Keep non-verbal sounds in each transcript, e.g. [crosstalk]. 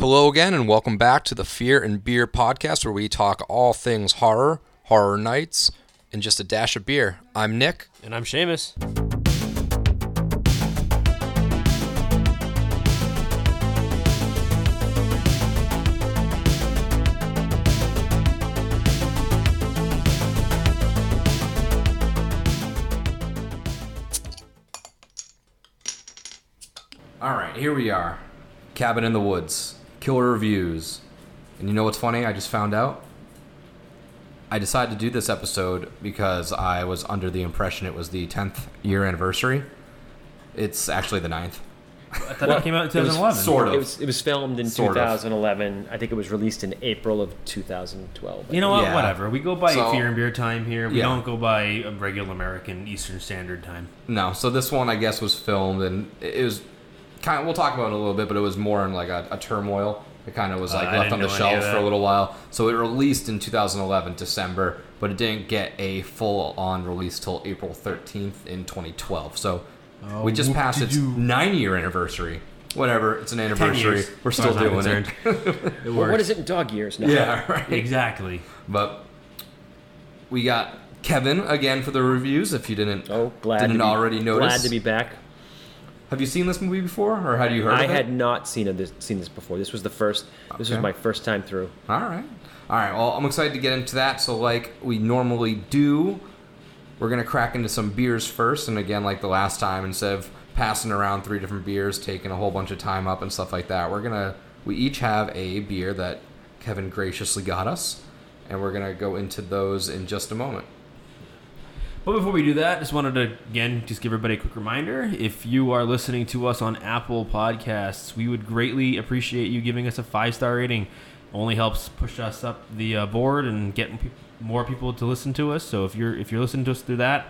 Hello again, and welcome back to the Fear and Beer podcast, where we talk all things horror, horror nights, and just a dash of beer. I'm Nick. And I'm Shamus. All right, here we are. Cabin in the Woods, killer reviews. And you know what's funny? I just found out. I decided to do this episode because I was under the impression it was the 10th year anniversary. It's actually the 9th. I thought it came out in It was 2011. sort of. It was, it was filmed in Sort of. 2011. I think it was released in April of 2012. You know what? Yeah. Whatever. We go by So- fear and beer time here. We Yeah. don't go by a regular American Eastern Standard Time. No, so this one I guess was filmed and it was kind of, we'll talk about it in a little bit, but it was more in like a, a turmoil. It kind of was Uh, like I left on the know any shelf for a little while. So it released in 2011 December, but it didn't get a full on release till April 13th in 2012. So Oh, we just passed its whoop-de-doo. nine year anniversary. Whatever, it's an anniversary. We're still doing I'm it. concerned. [laughs] It Well, what is it in dog years now? yeah, right. Exactly. But we got Kevin again for the reviews. If you didn't, Oh, glad didn't to be, already notice. Glad to be back. Have you seen this movie before, or had you heard I of it? had not seen it, this, seen this before. This was the first. This Okay. was my first time through. All right. All right. Well, I'm excited to get into that. So, like we normally do, we're going to crack into some beers first. And again, like the last time, instead of passing around three different beers, taking a whole bunch of time up and stuff like that, we're to, we each have a beer that Kevin graciously got us. And we're going to go into those in just a moment. But before we do that, I just wanted to again just give everybody a quick reminder. If you are listening to us on Apple Podcasts, we would greatly appreciate you giving us a five star rating. Only helps push us up the uh, board and get more people to listen to us. So if you're if you're listening to us through that,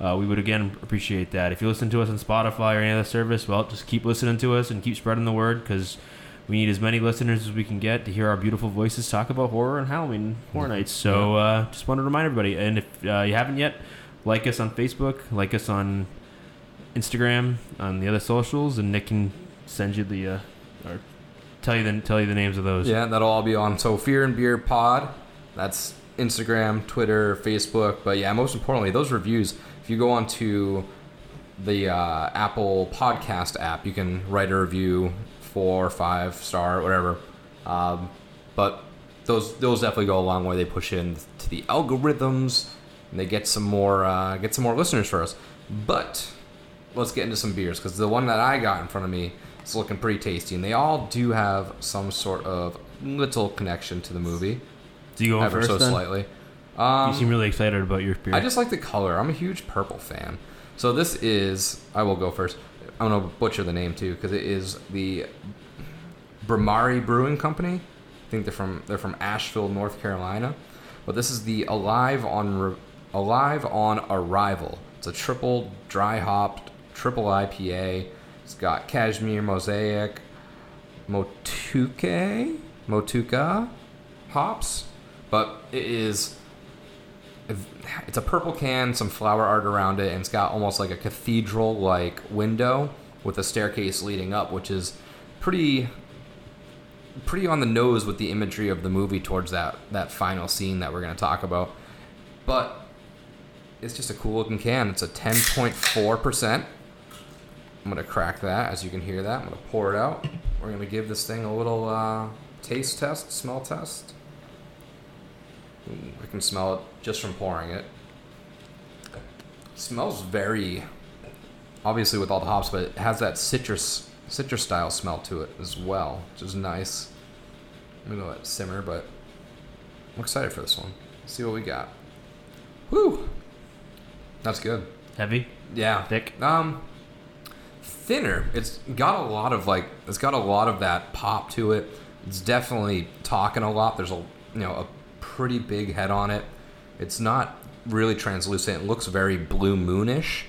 uh, we would again appreciate that. If you listen to us on Spotify or any other service, well, just keep listening to us and keep spreading the word because we need as many listeners as we can get to hear our beautiful voices talk about horror and Halloween horror nights. So uh, just wanted to remind everybody, and if uh, you haven't yet, like us on Facebook, like us on Instagram, on the other socials, and Nick can send you the uh, or tell you the tell you the names of those. Yeah, that'll all be on. So, Fear and Beer Pod. That's Instagram, Twitter, Facebook. But yeah, most importantly, those reviews. If you go onto the uh, Apple Podcast app, you can write a review, four, five star, whatever. Um, but those those definitely go a long way. They push in to the algorithms, and they get some more uh, get some more listeners for us. But let's get into some beers because the one that I got in front of me is looking pretty tasty, and they all do have some sort of little connection to the movie, Do you go ever first so then? slightly. Um, You seem really excited about your beer. I just like the color. I'm a huge purple fan. So this is. I will go first. I'm gonna butcher the name too because it is the Bramari Brewing Company. I think they're from they're from Asheville, North Carolina. But this is the Alive on Re- Alive on Arrival. It's a triple dry hopped triple IPA. It's got cashmere mosaic, motuke, motuka hops, but it is it's a purple can, some flower art around it, and it's got almost like a cathedral like window with a staircase leading up, which is pretty pretty on the nose with the imagery of the movie towards that that final scene that we're going to talk about. But it's just a cool looking can. It's a 10.4%. I'm to crack that as you can hear that. I'm to pour it out. We're to give this thing a little uh, taste test, smell test. I can smell it just from pouring it. smells very, obviously with all the hops, but it has that citrus citrus style smell to it as well, which is nice. I'm gonna let it simmer, but I'm excited for this one. Let's see what we got. Whew, that's good. Heavy, Yeah, thick. um, thinner. It's got a lot of like. It's got a lot of that pop to it. It's definitely talking a lot. There's a you know a pretty big head on it. It's not really translucent. It looks very blue moonish.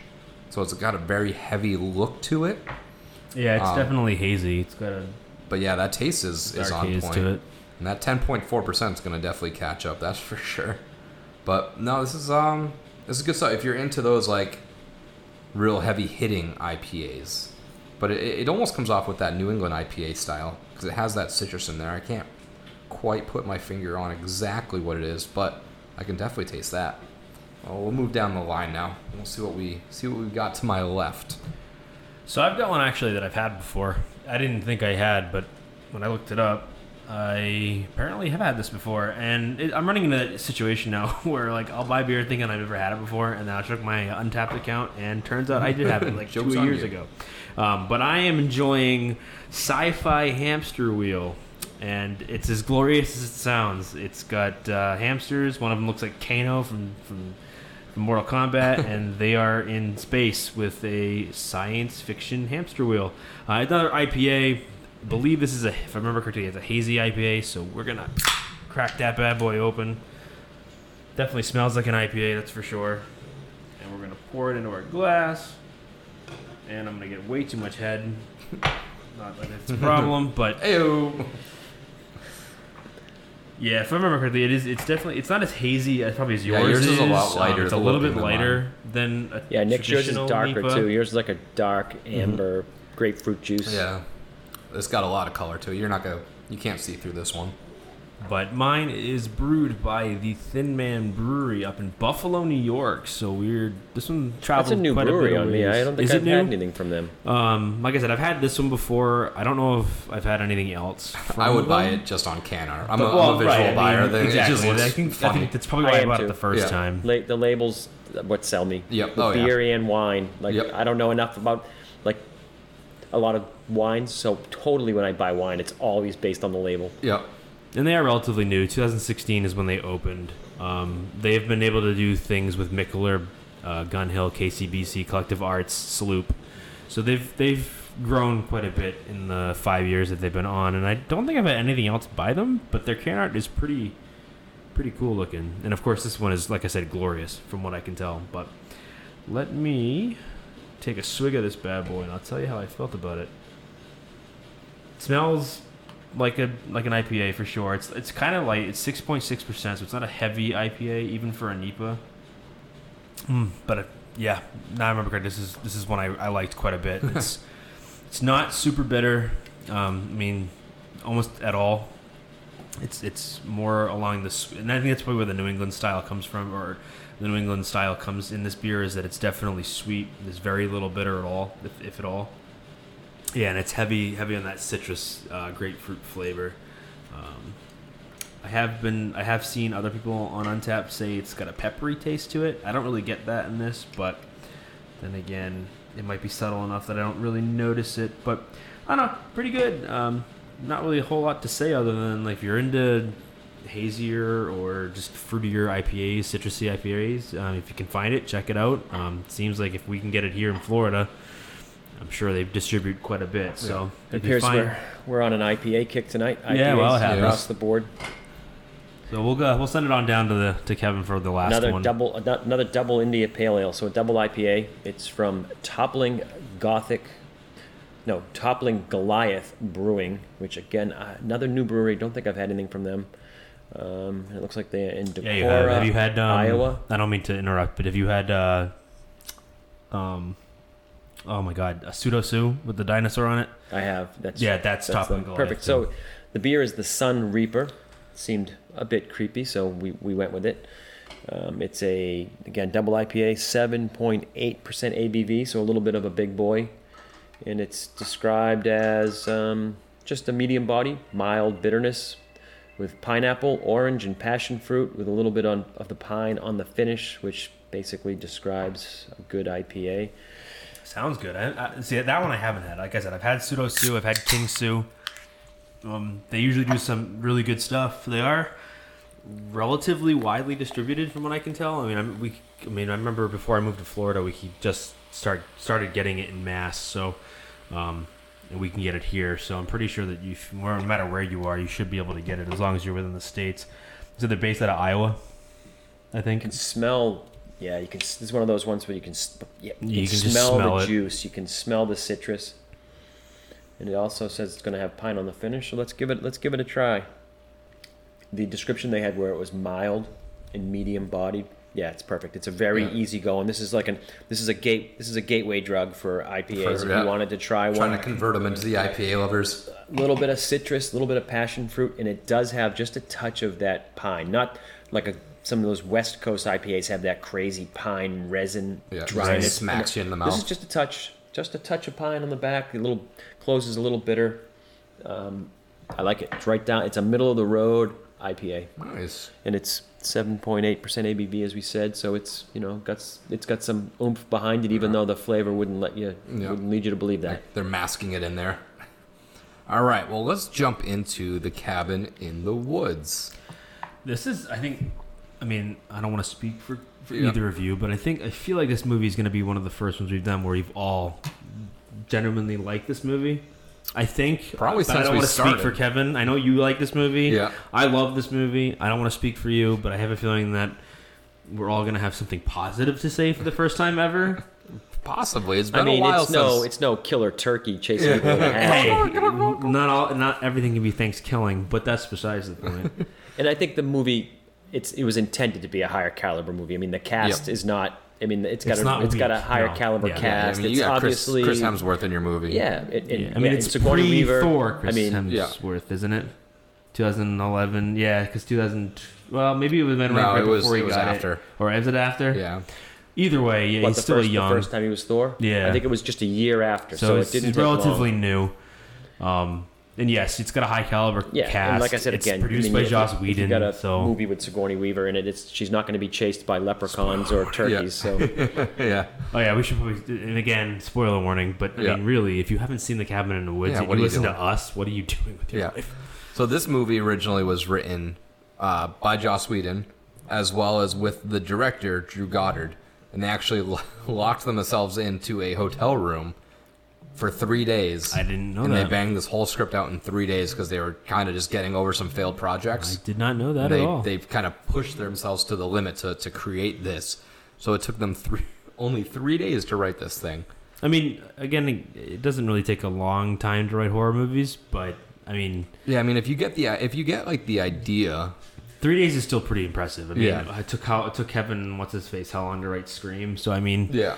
So it's got a very heavy look to it. Yeah, it's Um, definitely hazy. It's got a But yeah, that taste is, is on point. to it. And that 10.4% is going to definitely catch up. That's for sure. But no, this is um this is good stuff. If you're into those like real heavy hitting IPAs, but it, it almost comes off with that New England IPA style because it has that citrus in there. I can't quite put my finger on exactly what it is, but I can definitely taste that. Well, we'll move down the line now. We'll see what we see what we've got to my left. So I've got one actually that I've had before. I didn't think I had, but when I looked it up, I apparently have had this before, and it, I'm running into that situation now [laughs] where like I'll buy beer thinking I've never had it before, and then I check my Untappd account, and turns out I did have it like [laughs] two years you. ago. Um, but I am enjoying Sci-Fi Hamster Wheel, and it's as glorious as it sounds. It's got uh, hamsters. One of them looks like Kano from from from Mortal Kombat, [laughs] and they are in space with a science fiction hamster wheel. Uh, another IPA. I believe this is a, if I remember correctly, it's a hazy IPA. So we're gonna crack that bad boy open. Definitely smells like an IPA, that's for sure. And we're gonna pour it into our glass. And I'm gonna get way too much head. [laughs] Not that it's a problem, [laughs] but Ayo. [laughs] yeah, if I remember correctly, it is. It's definitely. It's not as hazy as probably as Yeah, yours, yours is a is. lot Um, lighter it's a little bit looking than lighter than a Yeah, Nick's yours is darker NEPA. too. Yours is like a dark amber grapefruit juice. Yeah, it's got a lot of color to it. You're not gonna, you can't see through this one. But mine is brewed by the Thin Man Brewery up in Buffalo, New York. So we're This one traveled That's a new quite brewery a bit on of me. ways. I don't think is I've it new? had anything from them. Um, like I said, I've had this one before. I don't know if I've had anything else. I from would buy it just on can art. I'm, But, a, I'm a visual right, I mean, buyer. Then exactly. just I think, I think that's probably why I, am bought too. it the first Yeah. time. La- the labels, what sell me. Yep. With Oh, yeah. beer and wine. Like Yep. I don't know enough about like a lot of wines, so totally when I buy wine, it's always based on the label. Yep. And they are relatively new. 2016 is when they opened. Um, they've been able to do things with Mikkeller, uh, Gun Hill, KCBC, Collective Arts, Sloop. So they've they've grown quite a bit in the five years that they've been on. And I don't think I've had anything else by them, but their can art is pretty pretty cool looking. And of course, this one is like I said, glorious from what I can tell. But let me take a swig of this bad boy, and I'll tell you how I felt about it. It smells like a like an IPA for sure. It's it's kind of light. It's six point six percent, so it's not a heavy IPA even for a NEPA. Mm, but uh yeah, now I remember correct. This is this is one I, I liked quite a bit. [laughs] It's it's not super bitter. Um, I mean, almost at all. It's it's more along this, and I think that's probably where the New England style comes from, or the New England style comes in this beer is that it's definitely sweet. There's very little bitter at all, if, if at all. Yeah, and it's heavy, heavy on that citrus, uh, grapefruit flavor. Um, I have been, I have seen other people on Untappd say it's got a peppery taste to it. I don't really get that in this, but then again, it might be subtle enough that I don't really notice it. But I don't know, pretty good. Um, not really a whole lot to say other than like if you're into hazier or just fruitier IPAs, citrusy IPAs, um, if you can find it, check it out. Um, seems like if we can get it here in Florida, I'm sure they distribute quite a bit. So It appears we're, we're on an IPA kick tonight. IPAs Yeah, well, it across the board. So we'll go. We'll send it on down to the to Kevin for the last one. another one. double, another double India Pale Ale. So a double IPA. It's from Toppling Gothic, no, Toppling Goliath Brewing, which again uh, another new brewery. Don't think I've had anything from them. Um, it looks like they're in Decorah, yeah, you have. Have you had um, Iowa. I don't mean to interrupt, but have you had uh, um, oh my god, a pseudo sue with the dinosaur on it? I have. That's Yeah, that's, that's Toppling them. Goliath, perfect. So the beer is the Sun Reaper. Seemed a bit creepy, so we, we went with it. Um, it's a again double IPA, seven point eight percent ABV, so a little bit of a big boy, and it's described as um, just a medium body, mild bitterness, with pineapple, orange, and passion fruit, with a little bit on, of the pine on the finish, which basically describes a good IPA. Sounds good. I, I, see that one I haven't had. Like I said, I've had pseudo sue. I've had king sue. Um, they usually do some really good stuff. They are relatively widely distributed, from what I can tell. I mean, I'm, we. I mean, I remember before I moved to Florida, we just start started getting it in mass. So, um, and we can get it here. So I'm pretty sure that you, no matter where you are, you should be able to get it as long as you're within the states. So they're based out of Iowa, I You think. can smell. Yeah, you can. This is one of those ones where you can. Yeah, you, You can, can smell, smell the it. juice. You can smell the citrus. And it also says it's going to have pine on the finish. So let's give it. Let's give it a try. The description they had where it was mild and medium bodied, Yeah, it's perfect. It's a very Yeah. easy going. This is like an this is a gate this is a gateway drug for IPAs. For- if yeah. you wanted to try Trying one, trying to convert them into the IPA lovers. a little bit of citrus, a little bit of passion fruit, and it does have just a touch of that pine. Not like a some of those West Coast IPAs have that crazy pine resin Yeah, dryness. smacks you in the mouth. This is just a touch, just a touch of pine on the back. A little closes a little bitter. Um, I like it. It's right down. It's a middle of the road IPA, Nice. and it's 7.8% ABV as we said. So it's you know got it's got some oomph behind it, even though the flavor wouldn't let you Yeah. wouldn't lead you to believe that. They're masking it in there. All right, well, let's jump into the cabin in the woods. This is, I think, I mean, I don't want to speak for, for Yeah. either of you, but I think I feel like this movie is going to be one of the first ones we've done where we've all genuinely liked this movie. I think Probably but I don't we want to speak for. Kevin. I know you like this movie. Yeah. I love this movie. I don't want to speak for you, but I have a feeling that we're all going to have something positive to say for the first time ever. Possibly. It's been I mean, a while it's since. no it's no killer turkey chasing people in hey, [laughs] not all, not everything can be ThanksKilling, but that's besides the point. [laughs] And I think the movie, it's it was intended to be a higher caliber movie. I mean, the cast Yep. is not. I mean, it's got It's a not it's got a higher no. caliber Yeah. yeah, I cast. mean, it's you got Chris, obviously Chris Hemsworth in your movie. Yeah, it, it, Yeah, I mean, yeah, it's Sigourney pre Weaver. Thor, Chris I mean, Hemsworth, isn't it? 2011, yeah, because 2000. Well, maybe it was been No, right it was- before he it was got after. it, or is it after? Yeah. Either way, yeah, what, he's the still first, young, The first time he was Thor. Yeah. I think it was just a year after, so, so, it didn't take relatively long. new. Um, and yes, it's got a high caliber Yeah, cast. and like I said it's again, produced I mean, by Joss Whedon. You got a so movie with Sigourney Weaver in it. It's she's not going to be chased by leprechauns or [laughs] turkeys. So [laughs] yeah. Oh yeah, we should probably. And again, spoiler warning. But I Yeah. mean, really, if you haven't seen The Cabin in the Woods, Yeah, and you are you listen to us, what are you [laughs] doing with your Yeah. life? So this movie originally was written uh, by Joss Whedon, as well as with the director Drew Goddard, and they actually lo- locked themselves into a hotel room for three days. I didn't know and that. they banged this whole script out in three days because they were kind of just getting over some failed projects. I did not know that they at all. they kind of pushed themselves to the limit to, to create this. So it took them three [laughs] only three days to write this thing. I mean, again, it doesn't really take a long time to write horror movies, but I mean, Yeah, I mean if you get the if you get like the idea, three days is still pretty impressive. I mean, Yeah. it took how it took Kevin, what's his face, how long to write Scream. So I mean, yeah.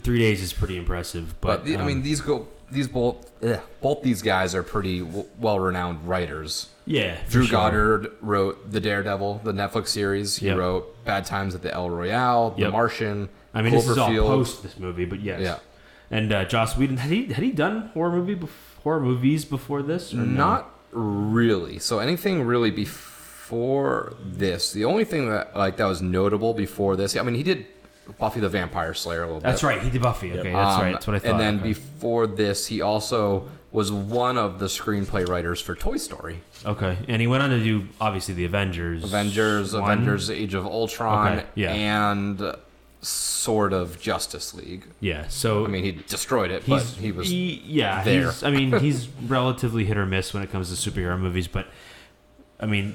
Three days is pretty impressive. But, But, the, I um, mean, these go these both eh, both these guys are pretty w- well-renowned writers. yeah, Drew sure. Goddard wrote the Daredevil, the Netflix series. He Yep. wrote Bad Times at the El Royale, The Yep. Martian, I mean, this is all post this movie, but yes. Yeah. And uh, Joss Whedon had he had he done horror movie bef- horror movies before this? Or no? Not really. So anything really before this? The only thing that like that was notable before this. I mean, he did Buffy the Vampire Slayer a little bit. That's right. He did Buffy. Okay, that's Um, right. That's what I thought. And then okay. before this, he also was one of the screenplay writers for Toy Story. okay, and he went on to do obviously the Avengers. Avengers, one. Avengers: Age of Ultron, Okay, yeah. and sort of Justice League. Yeah. So I mean, he destroyed it, but he was he- yeah. there. He's, I mean, he's [laughs] relatively hit or miss when it comes to superhero movies, but I mean.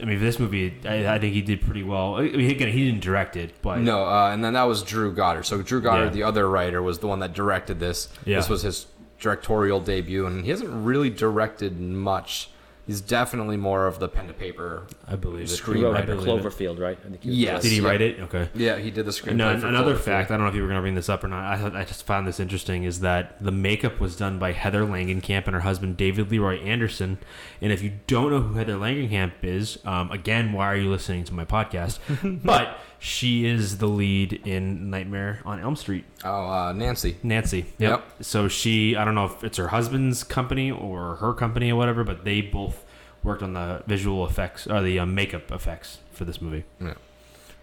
I mean, for this movie, I, I think he did pretty well. I mean, again, he didn't direct it, but no. Uh, and then that was Drew Goddard. So Drew Goddard, Yeah. the other writer, was the one that directed this. Yeah. This was his directorial debut, and he hasn't really directed much. He's definitely more of the pen to paper. I believe it. Screenwriter. he wrote I. Cloverfield, right? I think he was Yes. Did he Yeah. write it? Okay. Yeah, he did the screenplay. No, for another Cloverfield. fact, I don't know if you were going to bring this up or not. I, thought- I just found this interesting is that the makeup was done by Heather Langenkamp and her husband David Leroy Anderson. And if you don't know who Heather Langenkamp is, um, again, why are you listening to my podcast? [laughs] but she is the lead in Nightmare on Elm Street. Oh, uh, Nancy. Nancy. Yep. So she, I don't know if it's her husband's company or her company or whatever, but they both worked on the visual effects or the uh, makeup effects for this movie. Yeah.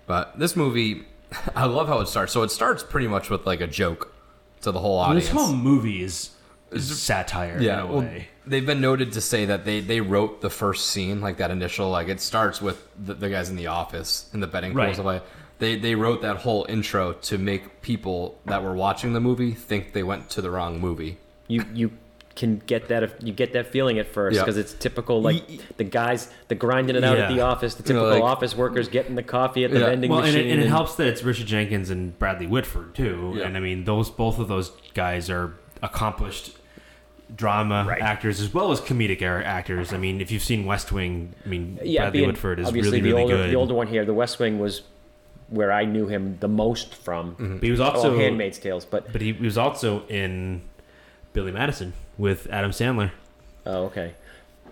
But this movie, [laughs] I love how it starts. So it starts pretty much with like a joke to the whole audience. this whole movie is, is satire yeah, in a well, way. they've been noted to say that they they wrote the first scene, like that initial, like it starts with the, the guys in the office in the betting pool Right. and stuff like. that. They they wrote that whole intro to make people that were watching the movie think they went to the wrong movie. You you can get that if you get that feeling at first Yeah. because it's typical like the guys the grinding it out at the office, the You know, typical like- office workers getting the coffee at the Yeah. vending Well, and machine. it, and it helps that it's Richard Jenkins and Bradley Whitford too. Yeah. And I mean, those both of those guys are accomplished drama Right. actors as well as comedic era actors. I mean, if you've seen West Wing, I mean, yeah, Bradley being- Whitford is obviously really, the really older, good. The older one here, The West Wing was where I knew him the most from. But he was Oh, also Handmaid's Tales, but But he was also in Billy Madison with Adam Sandler. oh, okay.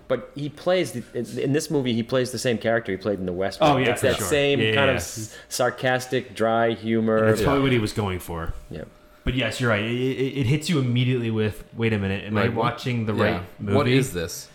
But he plays the- in this movie. He plays the same character he played in the West. Oh, yeah, it's for that sure. same Yeah, kind yeah, of s- sarcastic, dry humor. And that's Yeah. probably what he was going for. Yeah. But yes, you're right. It, it, it hits you immediately with, wait a minute, am I Like, what- watching the Yeah. right movie? What is this?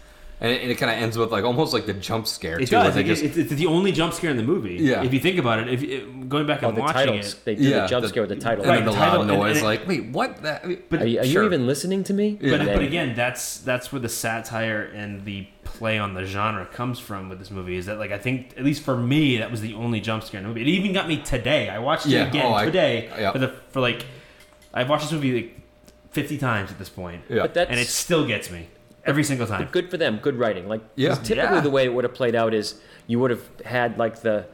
And it, and it kind of ends with like almost like the jump scare It too. does. they It, just- it's, it's the only jump scare in the movie. Yeah. If you think about it, if it, going back Oh, and the watching titles. it, They do yeah, the jump the- scare with the title. and Right, then the the title- loud and- noise. and- like, wait, what? That? but Are you, are Sure. you even listening to me? Yeah. But, but again, that's that's where the satire and the play on the genre comes from with this movie. Is that like I think at least for me that was the only jump scare in the movie. It even got me today. I watched Yeah. it again Oh, I- today yeah. for the for like I've watched this movie like fifty times at this point, yeah. But that's and it still gets me every single time. good for them. Good writing. Like Yeah. typically Yeah. the way it would have played out is you would have had like the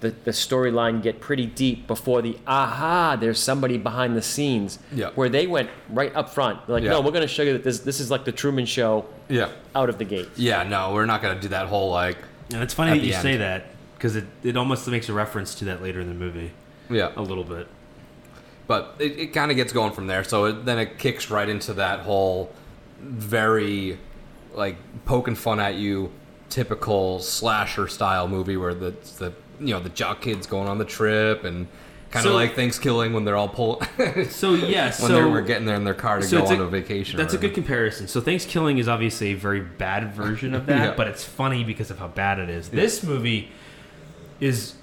the, the storyline get pretty deep before the aha. There's somebody behind the scenes. Yeah. Where they went right up front. They're like, Yeah. no, we're going to show you that this this is like the Truman Show yeah. out of the gate. Yeah. No, we're not gonna do that whole like. And it's funny At that you end. say that because it, it almost makes a reference to that later in the movie Yeah. a little bit. But it, it kind of gets going from there. So it, then it kicks right into that whole very like poking fun at you, typical slasher style movie where the the you know the jock kids going on the trip and kind of So- like ThanksKilling when they're all pull [laughs] So yes, when they so were getting there in their car to so go on a- a vacation. That's a good comparison. So ThanksKilling is obviously a very bad version of that, [laughs] Yeah. but it's funny because of how bad it is. This movie is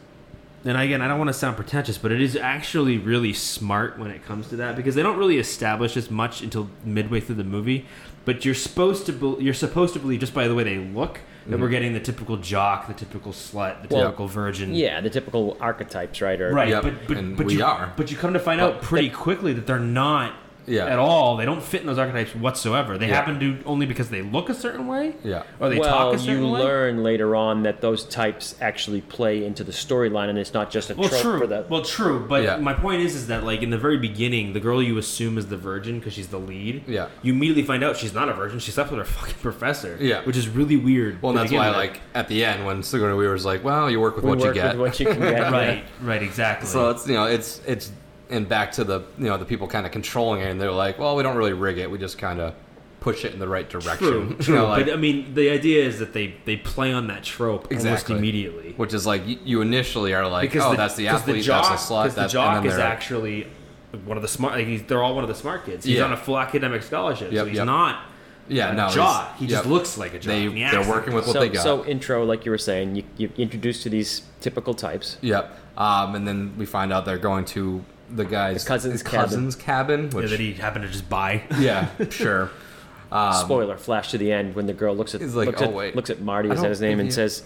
and again, I don't want to sound pretentious, but it is actually really smart when it comes to that because they don't really establish as much until midway through the movie. But you're supposed to be, you're supposed to believe just by the way they look that we're mm-hmm. getting the typical jock, the typical slut, the Well, typical virgin. Yeah, the typical archetypes, right? Or Right, Yep, but but, and but we you, are. But you come to find But out pretty quickly that they're not Yeah. at all. They don't fit in those archetypes whatsoever. They Yeah. happen to only because they look a certain way. Yeah. Or they well, talk a certain you way. learn later on that those types actually play into the storyline, and it's not just a well, trope true. for the. Well, true. But Yeah. my point is, is that like in the very beginning, the girl you assume is the virgin because she's the lead. Yeah. You immediately find out she's not a virgin. She slept with her fucking professor. Yeah. Which is really weird. Well, and that's why, with. like, at the end, when Sigourney Weaver's like, "Well, you work with we what you get," with what you can get. [laughs] right, right, exactly. So it's you know it's it's and back to the you know the people kind of controlling it, and they're like, well, we don't really rig it, we just kind of push it in the right direction. [laughs] True, You know, like- but I mean, the idea is that they they play on that trope almost immediately. which is like you, you initially are like, oh, that's the athlete, jock, that's the slut, because the jock and is actually one of the smart. Like he's, they're all one of the smart kids. He's Yeah. on a full academic scholarship, Yep, so he's yep. not yeah, a no, he's- jock. He just yep. looks like a jock. They and he they're working with what so, they got. so intro, like you were saying, you, you introduced to these typical types. Yep. Um, and then we find out they're going to the guy's The cousin's his cousin's cabin, Yeah, which that he happened to just buy. yeah, [laughs] sure. Um, Spoiler: flash to the end when the girl looks at He's like, looks, "Oh, at, wait. looks at Marty, I is that his name, and he- says,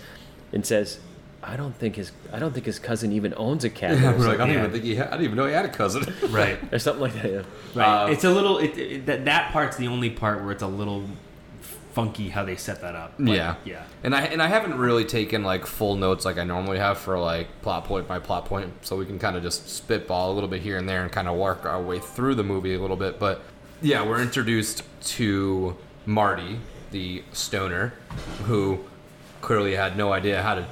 and says, I don't think his I don't think his cousin even owns a cabin, Yeah, or, we're like, I don't yeah. even think he. Had, I didn't even know he had a cousin. right. [laughs] or something like that. Yeah. Right. Uh, it's a little. It, it, that that part's the only part where it's a little funky how they set that up. But, Yeah. Yeah. And I and I haven't really taken like full notes like I normally have for like plot point by plot point, so we can kind of just spitball a little bit here and there and kind of work our way through the movie a little bit. But yeah, we're introduced to Marty, the stoner, who clearly had no idea how to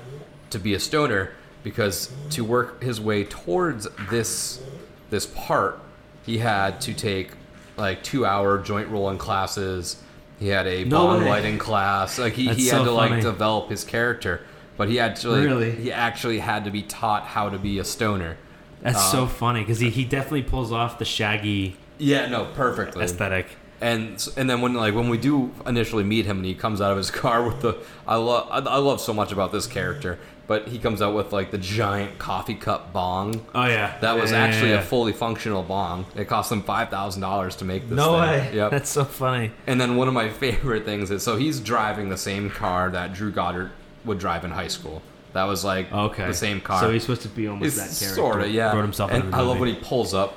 to be a stoner because to work his way towards this this part, he had to take like two hour joint rolling classes. He had a No way. lighting class. Like he, That's he had so to like develop his character, but he actually Really? he actually had to be taught how to be a stoner. That's Uh, so funny because he, he definitely pulls off the shaggy Yeah, no, perfectly. aesthetic. And and then when like when we do initially meet him and he comes out of his [laughs] car with the I love I, I love so much about this character, but he comes out with like the giant coffee cup bong. Oh yeah, That was Yeah, actually yeah. a fully functional bong. It cost them five thousand dollars to make this. No thing. way. Yep. That's so funny. And then one of my [laughs] favorite things is so he's driving the same car that Drew Goddard would drive in high school. That was like Okay. the same car. So he's supposed to be almost that character. sort of yeah. Wrote himself and I love when he pulls up.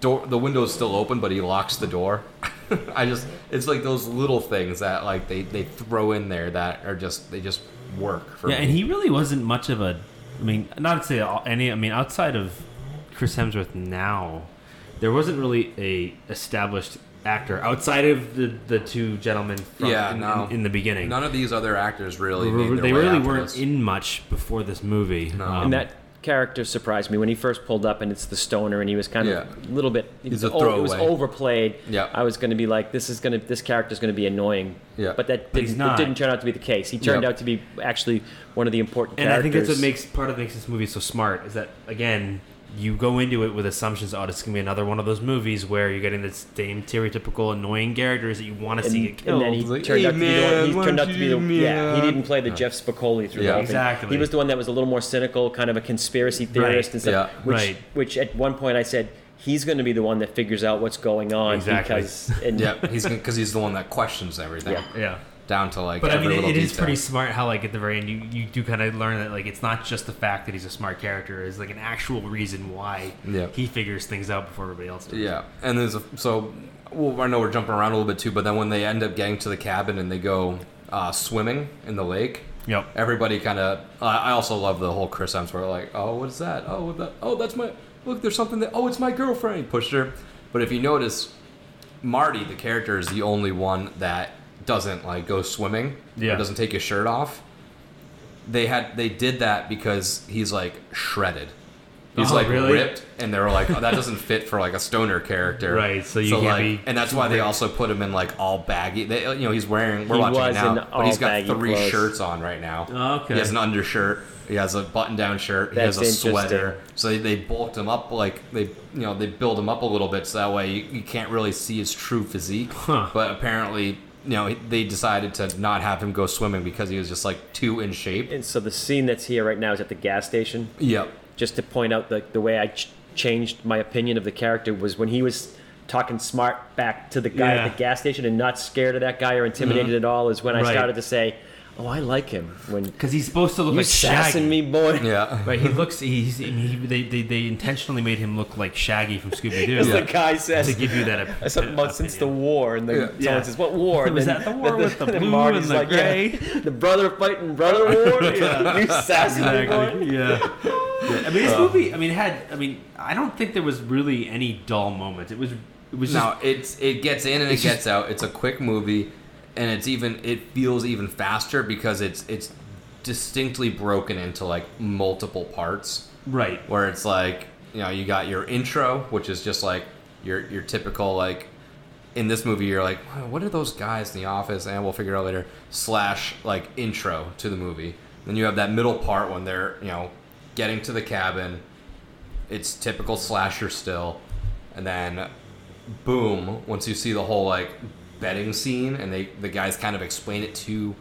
Door the window's still open, but he locks the door. [laughs] I just it's like those little things that like they they throw in there that are just they just work for Yeah, me. and he really wasn't much of a. I mean, not to say any. I mean, outside of Chris Hemsworth now, there wasn't really a established actor outside of the the two gentlemen. From, Yeah, in, no. in, in the beginning. None of these other actors really. made their they way really after weren't this. in much before this movie. No. Um, and that character surprised me when he first pulled up, and it's the stoner, and he was kind Yeah. of a little bit. Oh, he He's was a o- It was overplayed. Yeah. I was going to be like, this is going to this character's going to be annoying. Yeah. But that But didn't, it didn't turn out to be the case. He turned Yep. out to be actually one of the important And I think that's what makes part of makes this movie so smart is that again you go into it with assumptions. Oh, this is gonna be another one of those movies where you're getting the same stereotypical annoying characters that you want to see get killed. and then he Like, turned "Hey, out to be the one. He turned out to be the you, yeah. He didn't play the Jeff Spicoli through Yeah. the whole Exactly. thing. He was the one that was a little more cynical, kind of a conspiracy theorist Right. and stuff. Yeah. Which, Right. which at one point I said he's going to be the one that figures out what's going on Exactly. because and Yeah, he's because he's the one that questions everything Yeah. yeah. Down to like. But I mean, it, it is pretty smart how, like, at the very end, you, you do kind of learn that, like, it's not just the fact that he's a smart character; it's like an actual reason why Yeah. he figures things out before everybody else does. Yeah, and there's a, so well, I know we're jumping around a little bit too, but then when they end up getting to the cabin and they go uh, swimming in the lake, Yep. everybody kind of. Uh, I also love the whole Chris Hemsworth, like, oh, what is that? Oh, what that? Oh, that's my. Look, there's something that. Oh, it's my girlfriend. He pushed her, but if you notice, Marty, the character, is the only one that doesn't like go swimming. Yeah. Or doesn't take his shirt off. They had they did that because he's like shredded. He's Oh, like really? ripped, and they were like, "Oh, that doesn't fit for like a stoner character." [laughs] Right, so you can't like, be and that's why they also put him in like all baggy. They, you know, he's wearing. We're He watching was now, but he's got three clothes. shirts on right now. Oh, okay. He has an undershirt. He has a button-down shirt. That's he has a sweater. So they, they bulked him up like they, you know, they build him up a little bit so that way you, you can't really see his true physique. Huh. But apparently, you know, they decided to not have him go swimming because he was just like too in shape. and so the scene that's here right now is at the gas station. Yep. Just to point out the the way I ch- changed my opinion of the character was when he was talking smart back to the guy Yeah. at the gas station and not scared of that guy or intimidated mm-hmm. at all is when I Right. started to say, "Oh, I like him." When Because he's supposed to look you like Shaggy. sassing me, boy. Yeah. [laughs] Right, he looks. He's. I mean, he, they, they they intentionally made him look like Shaggy from Scooby Doo As Yeah. the guy says, to give you that. Uh, Something about since the war, and then Yeah. someone Yeah. says, "What war?" [laughs] And Was then- that the war [laughs] then- with the then blue Marty's and the like, gray? Yeah, the brother fighting brother war. Yeah. you sassy boy. Exactly. Yeah. yeah. I mean, this movie. I mean, had. I mean, I don't think there was really any dull moments. It was. It was just. No, it's it gets in and it It's just- gets out. It's a quick movie, and it's even it feels even faster because it's it's distinctly broken into like multiple parts. right. Where it's like you know you got your intro, which is just like your your typical like. In this movie, you're like, what are those guys in the office? And we'll figure it out later. Slash like intro to the movie. Then you have that middle part when they're you know getting to the cabin. It's typical slasher still, and then boom once you see the whole like betting scene and they the guys kind of explain it to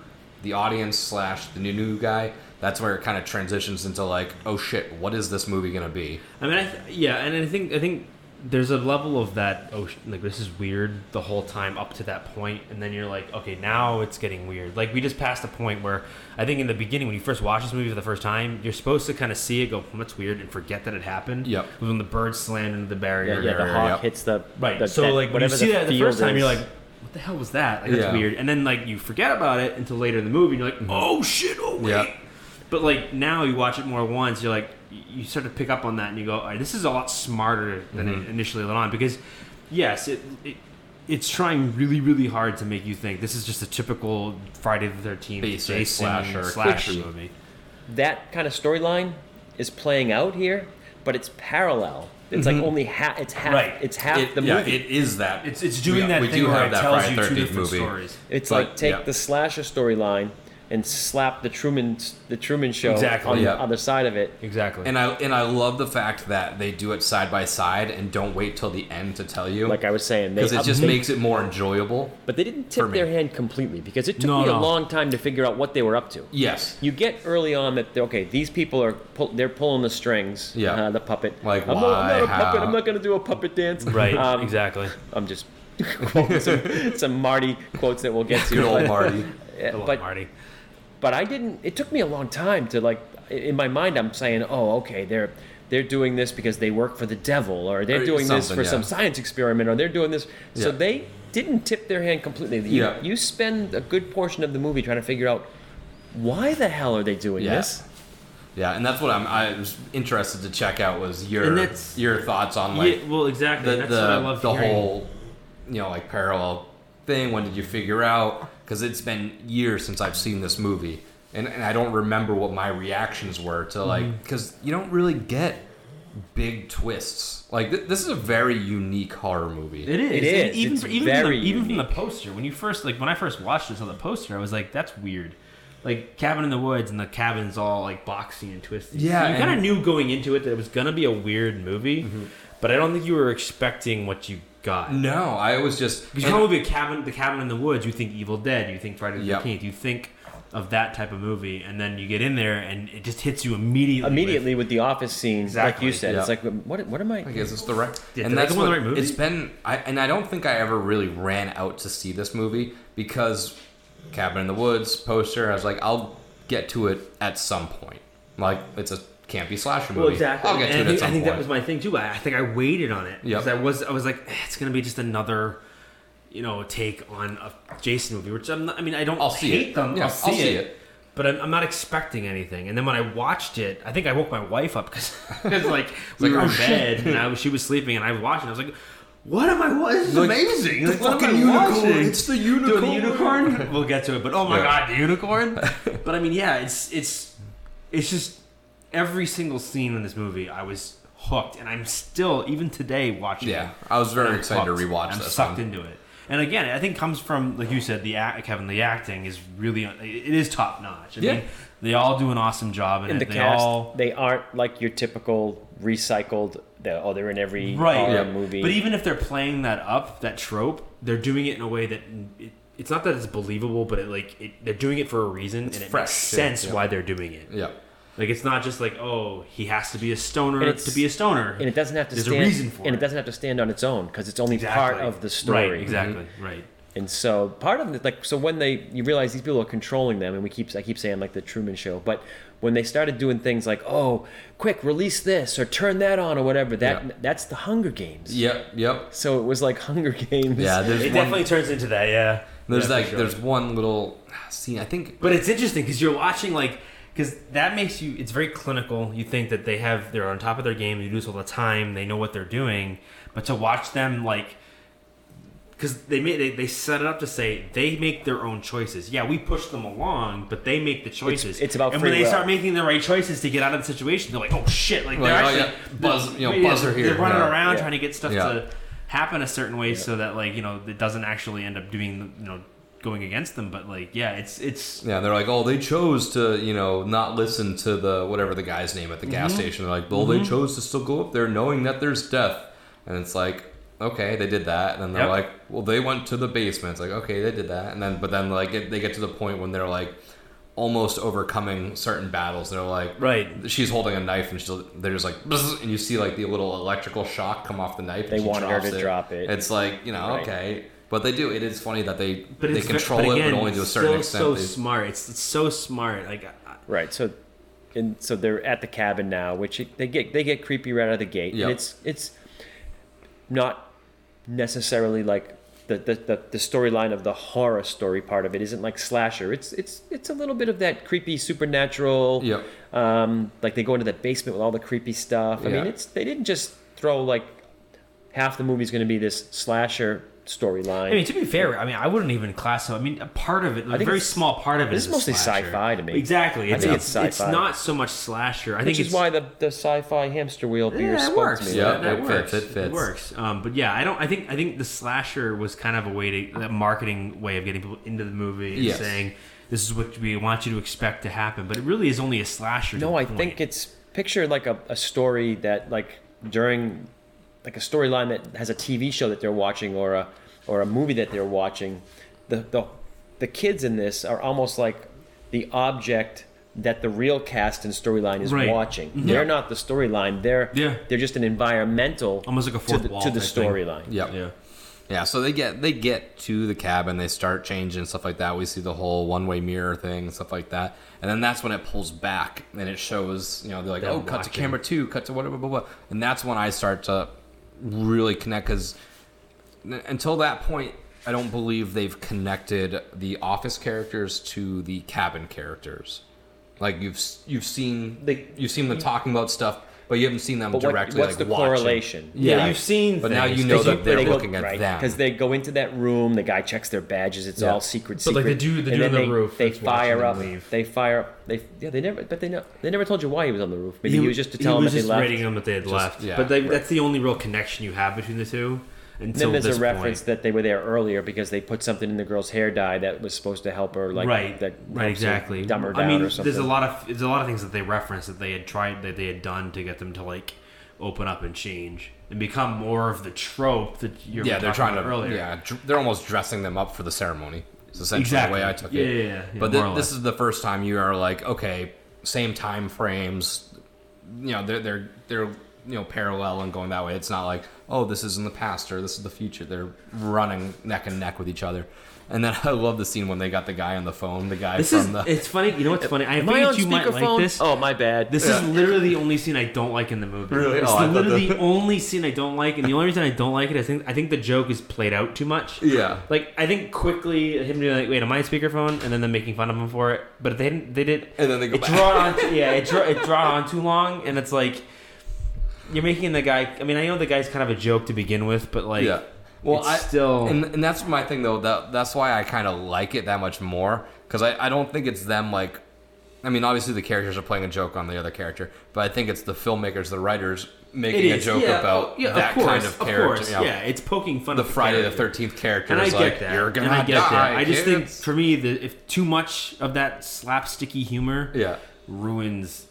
the audience slash the new new guy that's where it kind of transitions into like oh shit what is this movie gonna be I mean, I th- yeah, and I think I think there's a level of that. Oh, sh- like this is weird the whole time up to that point, and then you're like, okay, now it's getting weird. Like we just passed a point where I think in the beginning when you first watch this movie for the first time, you're supposed to kind of see it, go, hmm, that's weird, and forget that it happened. Yep. When the bird slammed into the barrier. Yeah, yeah. The hawk yep. hits the Right. the- so that- like when you see that the first time, is. you're like, "What the hell was that? Like that's Yeah. weird." And then like you forget about it until later in the movie, and you're like, "Oh shit! Oh wait." Yeah. But like now you watch it more once, you're like, you start to pick up on that, and you go, All right, "This is a lot smarter than Mhm. it initially let on." Because yes, it, it it's trying really, really hard to make you think this is just a typical Friday the Thirteenth Basic Jason slasher. slasher movie. that kind of storyline is playing out here, but it's parallel. It's like mm-hmm. only half. It's half. Right. It's half It- the yeah movie. it is that It's it's doing We- that we thing do where have it that tells Friday you two 13th different movie. stories. It's But, like take yeah. the slasher storyline and slap the Truman the Truman Show Exactly, on yeah. the other side of it. Exactly. and i and i love the fact that they do it side by side and don't wait till the end to tell you Like I was saying, because it just they- makes it more enjoyable But they didn't tip their hand completely because it took No, me a long time to figure out what they were up to. yes You get early on that okay, these people are pull, they're pulling the strings. Yeah. uh, the puppet. Like, I'm, not, I'm not a why, puppet. how? I'm not going to do a puppet dance. right. Um, exactly. I'm just [laughs] quoting some, some Marty quotes that we'll get to. good old marty [laughs] Yeah, Hello, but Marty. But I didn't. It took me a long time to like. In my mind, I'm saying, oh, okay, they're they're doing this because they work for the devil, or they're Or doing this for yeah. some science experiment, or they're doing this. So they didn't tip their hand completely. You, Yeah. you spend a good portion of the movie trying to figure out why the hell are they doing Yeah. this. yeah and that's what i'm i was interested to check out was your your thoughts on like yeah, well, exactly. the That's the, what I love the hearing. whole you know like parallel thing when did you figure out because it's been years since i've seen this movie and, and I don't remember what my reactions were to Mm-hmm. like because you don't really get big twists. Like th- this is a very unique horror movie. It is. It And. Even, It's for- even very from the, even from the poster. When you first like when I first watched this on the poster, I was like, "That's weird." Like cabin in the woods, and the cabin's all like boxy and twisty. Yeah, So you kind of knew going into it that it was gonna be a weird movie, Mm-hmm. but I don't think you were expecting what you got. No, I was just Because you come movie, cabin, the cabin in the woods, you think Evil Dead, you think Friday the Yep. Thirteenth, you think of that type of movie, and then you get in there and it just hits you immediately. with- Immediately with the office scene, like Exactly, you said, it's yeah. like what? What am I? Like, is this the right? Yeah, and did I that's go on what the right movie? it's been. I and I don't think I ever really ran out to see this movie because Cabin in the Woods poster. I was like, I'll get to it at some point. Like it's a campy slasher movie. Well, exactly. I'll get to and it I think, I think that was my thing too. I, I think I waited on it Yep. because I was I was like, eh, it's gonna be just another, you know, take on a Jason movie, which I'm not, I mean, I don't I'll see hate it. them. Yeah, I'll see, I'll see it, it. But I'm, I'm not expecting anything. And then when I watched it, I think I woke my wife up because [laughs] [laughs] like we like, were in bed and I was, she was sleeping and I was watching. I was like. What am I? What this is Like, amazing! the Like, what am fucking I unicorn. watching? It's the unicorn. the unicorn. we'll get to it, but oh my Yeah. god, the unicorn! [laughs] but I mean, yeah, it's it's it's just every single scene in this movie, I was hooked, and I'm still even today watching. Yeah, it, I was very I'm excited to hooked. rewatch I'm this. sucked one. into it, and again, I think comes from like you said, the act, Kevin, the acting is really it is top notch. I Yeah. mean, they all do an awesome job in in it. the they cast, all they aren't like your typical recycled. They're, oh, they're in every right horror Yeah. movie. But even if they're playing that up, that trope, they're doing it in a way that it, it's not that it's believable, but it like it, they're doing it for a reason, and it fresh, makes sense yeah. why they're doing it. Yeah, Like it's not just like oh he has to be a stoner And it's- to be a stoner. and it doesn't have to There's stand. a reason for and it. it doesn't have to stand on its own because it's only Exactly. part of the story. Right, exactly. Mm-hmm. Right. And so part of it, like, so when they, you realize these people are controlling them, and we keep, I keep saying like the Truman Show, but when they started doing things like, oh, quick, release this or turn that on or whatever, that Yeah. that's the Hunger Games. yep, yep. So it was like [laughs] Hunger Games. Yeah, there's It one. definitely turns into that. Yeah. there's Yeah, like sure. there's one little scene. I think But it's interesting because you're watching like because that makes you. It's very clinical. You think that they have they're on top of their game. They do this all the time. They know what they're doing. But to watch them like. Because they made they, they set it up to say they make their own choices. Yeah, we push them along, but they make the choices. it's about and free when they will. start making the right choices to get out of the situation, they're like, "Oh shit!" Like Like, they're oh, actually yeah, buzz- you know, yeah, buzzer here, They're running yeah. around Yeah. trying to get stuff Yeah. to happen a certain way so that like you know it doesn't actually end up doing you know going against them. But like yeah, it's it's Yeah, they're like, oh, they chose to, you know, not listen to the whatever the guy's name at the gas Mm-hmm. station. They're like, well, they chose to still go up there knowing that there's death, and it's like, okay, they did that, and then they're Yep. like, well, they went to the basement. It's like, okay, they did that, and then but then like it, they get to the point when they're like almost overcoming certain battles. They're like, Right. she's holding a knife, and she's they're just like, and you see like the little electrical shock come off the knife. They and she wanted her drops to drop it. It's like you know, Right. okay. But they do. It is funny that they but they it's ve- control but it, but only to a certain still extent. So They- smart. It's, it's so smart. Like I- Right. So, and so they're at the cabin now, which it, they get they get creepy right out of the gate. Yep. And it's it's not necessarily like the the, the, the storyline of the horror story part of it isn't like slasher. It's it's it's a little bit of that creepy supernatural. Yeah. Um, like they go into that basement with all the creepy stuff. I mean, it's they didn't just throw like half the movie's going to be this slasher storyline. I mean, to be fair, I mean, I wouldn't even class it. I mean, a part of it, like a think very small part of it, this is is mostly slasher. sci-fi to me. Exactly. I It's, think it's, it's it's sci-fi. not so much slasher. I which think is it's, why the, the sci-fi hamster wheel beer yeah, spoke it works. to me. Yeah, that, that it works. fits, it fits. works. Um, but yeah, I don't. I think I think the slasher was kind of a way to a marketing way of getting people into the movie and Yes. saying this is what we want you to expect to happen. But it really is only a slasher. to No, a I point. think it's picture like a, a story that like during like a storyline that has a TV show that they're watching or a or a movie that they're watching. The the the kids in this are almost like the object that the real cast and storyline is Right. watching. Mm-hmm. They're not the storyline. They're Yeah. they're just an environmental Almost like a to the, wall to the storyline. Yep. Yeah. Yeah, so they get they get to the cabin, they start changing stuff like that. We see the whole one way mirror thing and stuff like that, and then that's when it pulls back and it shows, you know, they're like, Them oh, cut to camera two, cut to whatever, blah blah, blah. and that's when I start to really connect because until that point, I don't believe they've connected the office characters to the cabin characters. Like you've you've seen They- you've seen them talking about stuff, but you haven't seen them But what, directly what's like the watching. correlation? Yeah, you've seen but now you know that they're they go- looking at right, them. because they go into that room. The guy checks their badges. It's Yeah. all secret, But, secret. like, the dude- the and dude on the they, roof They fire up. leave. They fire up. They yeah. They never. But they know. They never told you why he was on the roof. Maybe he, was just to tell them was that they just left. rating them that they had Just- left. yeah, but they, right. that's the only real connection you have between the two. And Until then there's this a reference point. that they were there earlier because they put something in the girl's hair dye that was supposed to help her, like right, that right, exactly. dumb her I down mean, or something. there's a lot of there's a lot of things that they reference that they had tried that they had done to get them to like open up and change and become more of the trope that you're yeah, they're trying to. earlier. Yeah, they're almost dressing them up for the ceremony. It's essentially Exactly. the way I took Yeah, it. yeah, yeah, yeah, but more thi- or this is the first time you are like, okay, same time frames. You know, they're they're they're you know parallel and going that way. It's not like, oh, this is in the past or this is the future. They're running neck and neck with each other. And then [laughs] I love the scene when they got the guy on the phone, the guy This from is the. it's funny. You know what's funny? I Am I figured on you might like speakerphone? this. Oh, my bad. This Yeah. is literally the only scene I don't like in the movie. Really? It's Oh, I literally the only scene I don't like, and the only reason I don't like it, I think I think the joke is played out too much. yeah. Like I think quickly him doing like, wait, am I on speakerphone? And then them making fun of him for it. But they didn't. They did. And then they go It back. drawn on. [laughs] Yeah, it draw it drawn on too long, and it's like you're making the guy. I mean, I know the guy's kind of a joke to begin with, but like, yeah. Well, it's I still. and, and that's my thing though. That that's why I kind of like it that much more because I, I don't think it's them like. I mean, obviously the characters are playing a joke on the other character, but I think it's the filmmakers, the writers making a joke yeah, about oh, yeah, that of course, kind of character. course, you know. yeah, it's poking fun The Friday the. Thirteenth character And I is get like, that. "You're gonna and I get die." that. I just think for me, the, if too much of that slapsticky humor yeah, ruins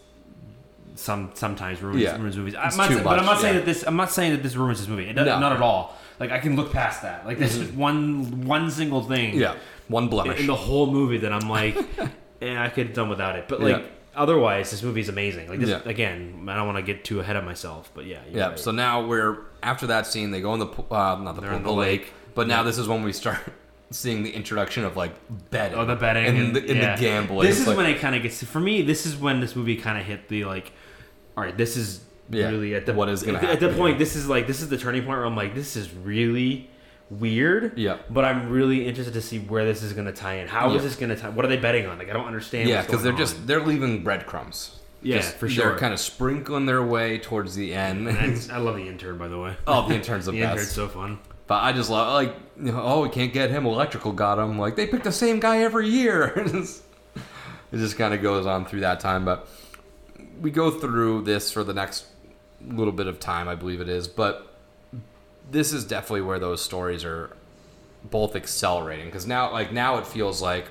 some sometimes ruins, Yeah. ruins movies. I'm not, saying- but I'm much, not saying that this. I'm not saying that this ruins this movie. It does, No. Not at all. Like I can look past that. Like this is one one single thing. yeah, one blemish. in the whole movie that I'm like, [laughs] eh, I could have done without it. But like Yeah. otherwise, this movie is amazing. Like this Yeah. again. I don't want to get too ahead of myself, but yeah. yeah. right. So now we're after that scene, they go in the uh, not the They're pool, the the lake. lake. But now this is when we start [laughs] seeing the introduction of like betting. Oh, the betting and, and, the, and yeah. the gambling. This is like- when it kind of gets for me. This is when this movie kind of hit the like. All right, this is Yeah, really at the what is gonna at, at the point. yeah. This is like this is the turning point where I'm like, this is really weird. Yeah. But I'm really interested to see where this is going to tie in. How is Yeah. this going to tie? What are they betting on? Like I don't understand. Yeah, because they're going just they're leaving breadcrumbs. Yeah, Just- for sure. They're kind of sprinkling their way towards the end. And [laughs] I love the intern, by the way. oh, the intern's [laughs] the the best. intern's so fun. But I just love like, you know, oh, we can't get him. Electrical got him. Like they pick the same guy every year. [laughs] it just kind of goes on through that time. But we go through this for the next little bit of time, I believe it is. But this is definitely where those stories are both accelerating because now, like now, it feels like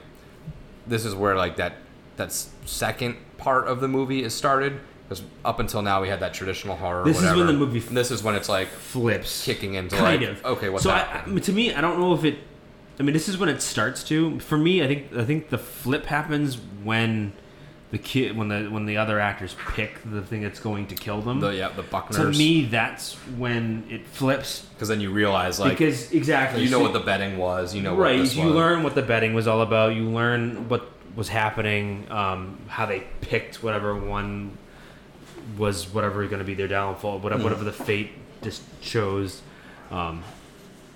this is where like that that second part of the movie is started. Because up until now, we had that traditional horror. This is when the movie And this is when it's like Flips. kicking into kind like, of. okay, what's so I. I- to me, I don't know if it. I mean, this is when it starts to. For me, I think I think the flip happens when the kid when the when the other actors pick the thing that's going to kill them. The yeah, the Buckners. to me, that's when it flips because then you realize like because exactly you know so- what the betting was, you know right. you was. learn what the betting was all about. You learn what was happening, um, how they picked whatever one was whatever going to be their downfall, whatever, Mm. whatever the fate just chose. Um,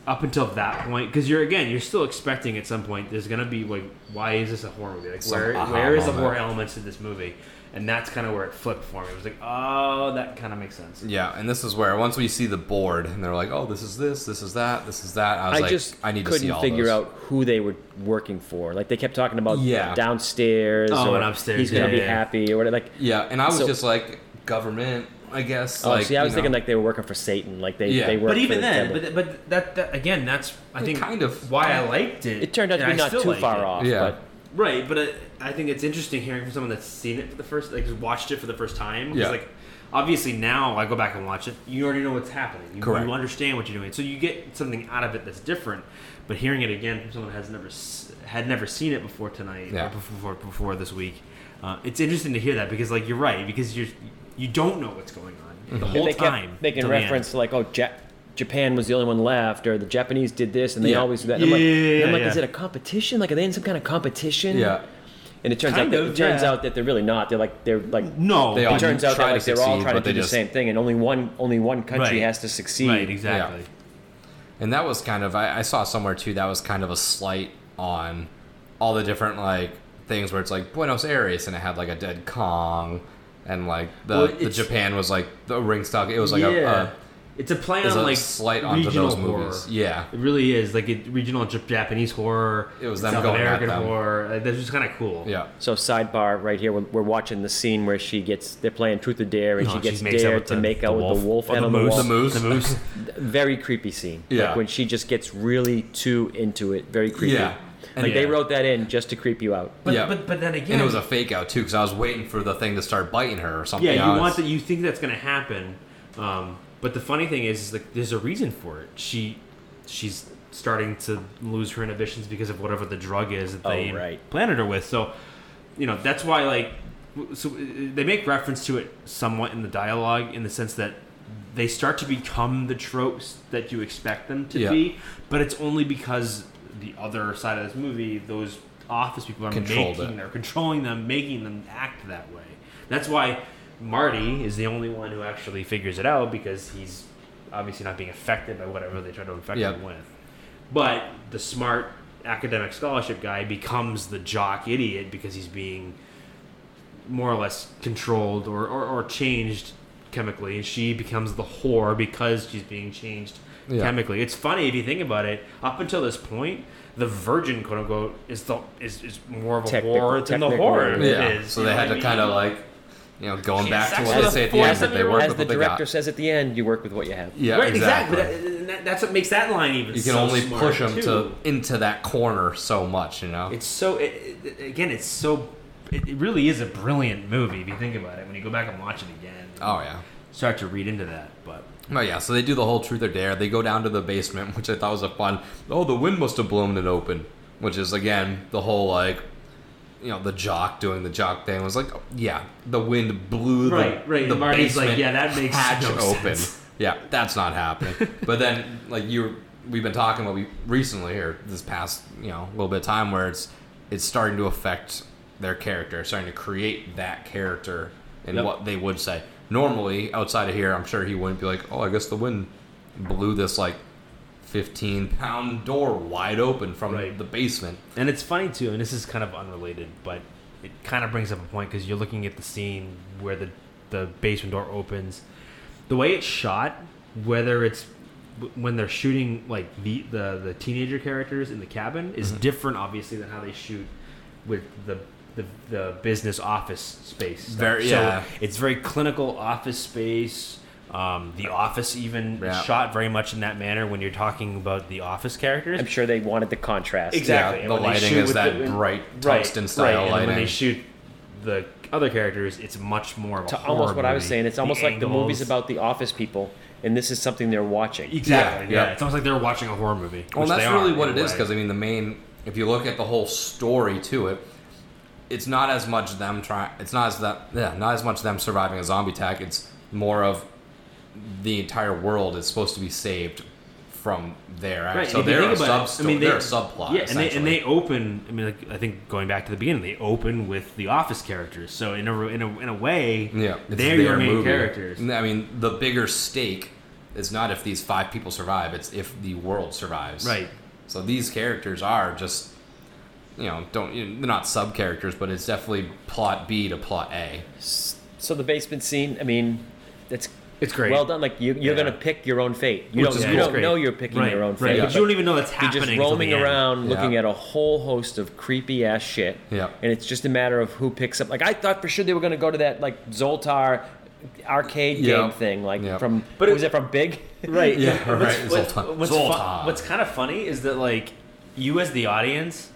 up until that point, because you're again, you're still expecting at some point there's going to be like, why is this a horror movie? Like, Some where aha where is the moment. horror elements in this movie? And that's kind of where it flipped for me. It was like, oh, that kind of makes sense. Yeah, and this is where once we see the board and they're like, oh, this is this, this is that, this is that. I was I like, just I need to couldn't see all figure those. out who they were working for. Like they kept talking about Yeah. downstairs Oh, or and upstairs, he's gonna yeah, be yeah. happy or whatever. Like Yeah, and I was So- just like government, I guess. oh, like, see, I was you thinking know. like they were working for Satan. Like they Yeah. they worked But even for the then, devil. but, but that, that again, that's I think kind of- why I liked it. it turned out to and be I not too liked far it. off. Yeah. But Right, but it, I think it's interesting hearing from someone that's seen it for the first, like watched it for the first time. Yeah. Like, obviously now I go back and watch it, you already know what's happening. You, Correct. you understand what you're doing, so you get something out of it that's different. But hearing it again from someone who has never had never seen it before tonight Yeah. or before before this week, uh, it's interesting to hear that because like you're right because you're you don't know what's going on the mhm. whole they time. till reference to like, oh, ja- Japan was the only one left, or the Japanese did this, and they Yeah. always do that. And I'm like, Yeah, I'm like, yeah. is it a competition? Like, are they in some kind of competition? Yeah. And it turns Kind out that, of, it turns yeah. out that they're really not. They're like they're like No, They all it turns out that to like, they're all succeed, trying to do the same thing, and only one only one country Right. has to succeed. right, exactly. And that was kind of I, I saw somewhere too that was kind of a slight on all the different like things where it's like Buenos Aires and it had like a dead Kong and like the Well, the Japan was like the ring stock. It was like yeah. a, it's a play on a like slight onto regional those horror. movies. Yeah, It really is like a regional Jap- Japanese horror. It was them South going at American them. horror. Like, that's just kind of cool. yeah. So sidebar right here, we're, we're watching the scene where she gets they're playing truth or dare, and Oh, she gets makes dared to the- make out with the wolf and oh, the moose. wall. The moose. The moose. [laughs] Very creepy scene. Yeah. Like when she just gets really too into it. Very creepy. Yeah. Like And- they wrote that in just to creep you out. But, Yeah. but but then again, And it was a fake out too, because I was waiting for the thing to start biting her or something. yeah. You else. want that. You think that's going to happen. Um, but the funny thing is, is like there's a reason for it. She she's starting to lose her inhibitions because of whatever the drug is that they Oh, right. planted her with. So you know that's why like so uh, they make reference to it somewhat in the dialogue in the sense that they start to become the tropes that you expect them to Yeah. be, but it's only because the other side of this movie, those office people are Controlled making, it. they're controlling them, making them act that way. That's why Marty is the only one who actually figures it out because he's obviously not being affected by whatever they try to infect Yeah. him with. But the smart academic scholarship guy becomes the jock idiot because he's being more or less controlled or, or, or changed chemically. And she becomes the whore because she's being changed Yeah. chemically. It's funny if you think about it. Up until this point, the virgin, quote unquote, is the is, is more of a Technical- whore than the technical whore. Yeah. is. so they had to I kind of like, you know, going She back to what they a say at the end, that they work As with the what they director says at the end, you work with what you have. Yeah, right, exactly. exactly. That- that- that's what makes that line even. You can so only smart, push them too. to into that corner so much, you know. It's so it, it, again, it's so it, it really is a brilliant movie if you think about it. When you go back and watch it again, oh yeah. start to read into that. But Oh yeah, so they do the whole truth or dare. They go down to the basement, [laughs] which I thought was a fun. Oh, the wind must have blown it open, which is again the whole like, you know, the jock doing the jock thing was like, oh, yeah, the wind blew the Right, right, the and Marty's like, yeah, that makes hatch no open. sense. [laughs] Yeah, that's not happening. [laughs] but then like you, we've been talking about we recently here this past you know little bit of time where it's it's starting to affect their character, starting to create that character and Yep. what they would say. Normally, outside of here, I'm sure he wouldn't be like, "Oh, I guess the wind blew this like 15 pound door wide open from Right. the basement." and it's funny too, and this is kind of unrelated, but it kind of brings up a point because you're looking at the scene where the the basement door opens. The way it's shot, whether it's when they're shooting like the the, the teenager characters in the cabin, is Mm-hmm. different, obviously, than how they shoot with the the, the business office space. stuff. Very- so yeah. it's very clinical office space. Um, the office even Yeah. shot very much in that manner when you're talking about the office characters. I'm sure they wanted the contrast. Exactly. Yeah, the lighting shoot is that the- bright right, tungsten style right. And when they shoot the other characters, it's much more of a To almost what I was saying, it's almost like the movies about the office people, and this is something they're watching. exactly. Yeah, Yeah, yeah. it's almost like they're watching a horror movie. Well, that's really are, what in it a is because I mean the main. If you look at the whole story to it, it's not as much them trying. It's not as that. Yeah, not as much them surviving a zombie attack. It's more of the entire world is supposed to be saved from their act. Right, So they're a think sub. it, I mean, they're they- a subplot. Yeah, and they, and they open. I mean, like, I think going back to the beginning, they open with the office characters. So in a in a, in a way, Yeah, they're your main movie. characters. I mean, the bigger stake is not if these five people survive; it's if the world survives. Right. So these characters are just, you know, don't you know, they're not sub characters, but it's definitely plot B to plot A. So the basement scene, I mean, it's It's great. well done. Like you, you're Yeah. gonna pick your own fate. You Which don't, you cool. don't know you're picking right, your own right. fate. but you don't even know that's You're just roaming the end. around, Yeah. looking at a whole host of creepy ass shit. Yeah. And it's just a matter of who picks up. Like I thought for sure they were gonna go to that like Zoltar arcade Yeah. game thing, like Yeah. from. But But it- was it from Big? [laughs] Right. Yeah, What's- right, what- Zoltan. What's, Zoltan. fun- what's kind of funny is that like you as the audience,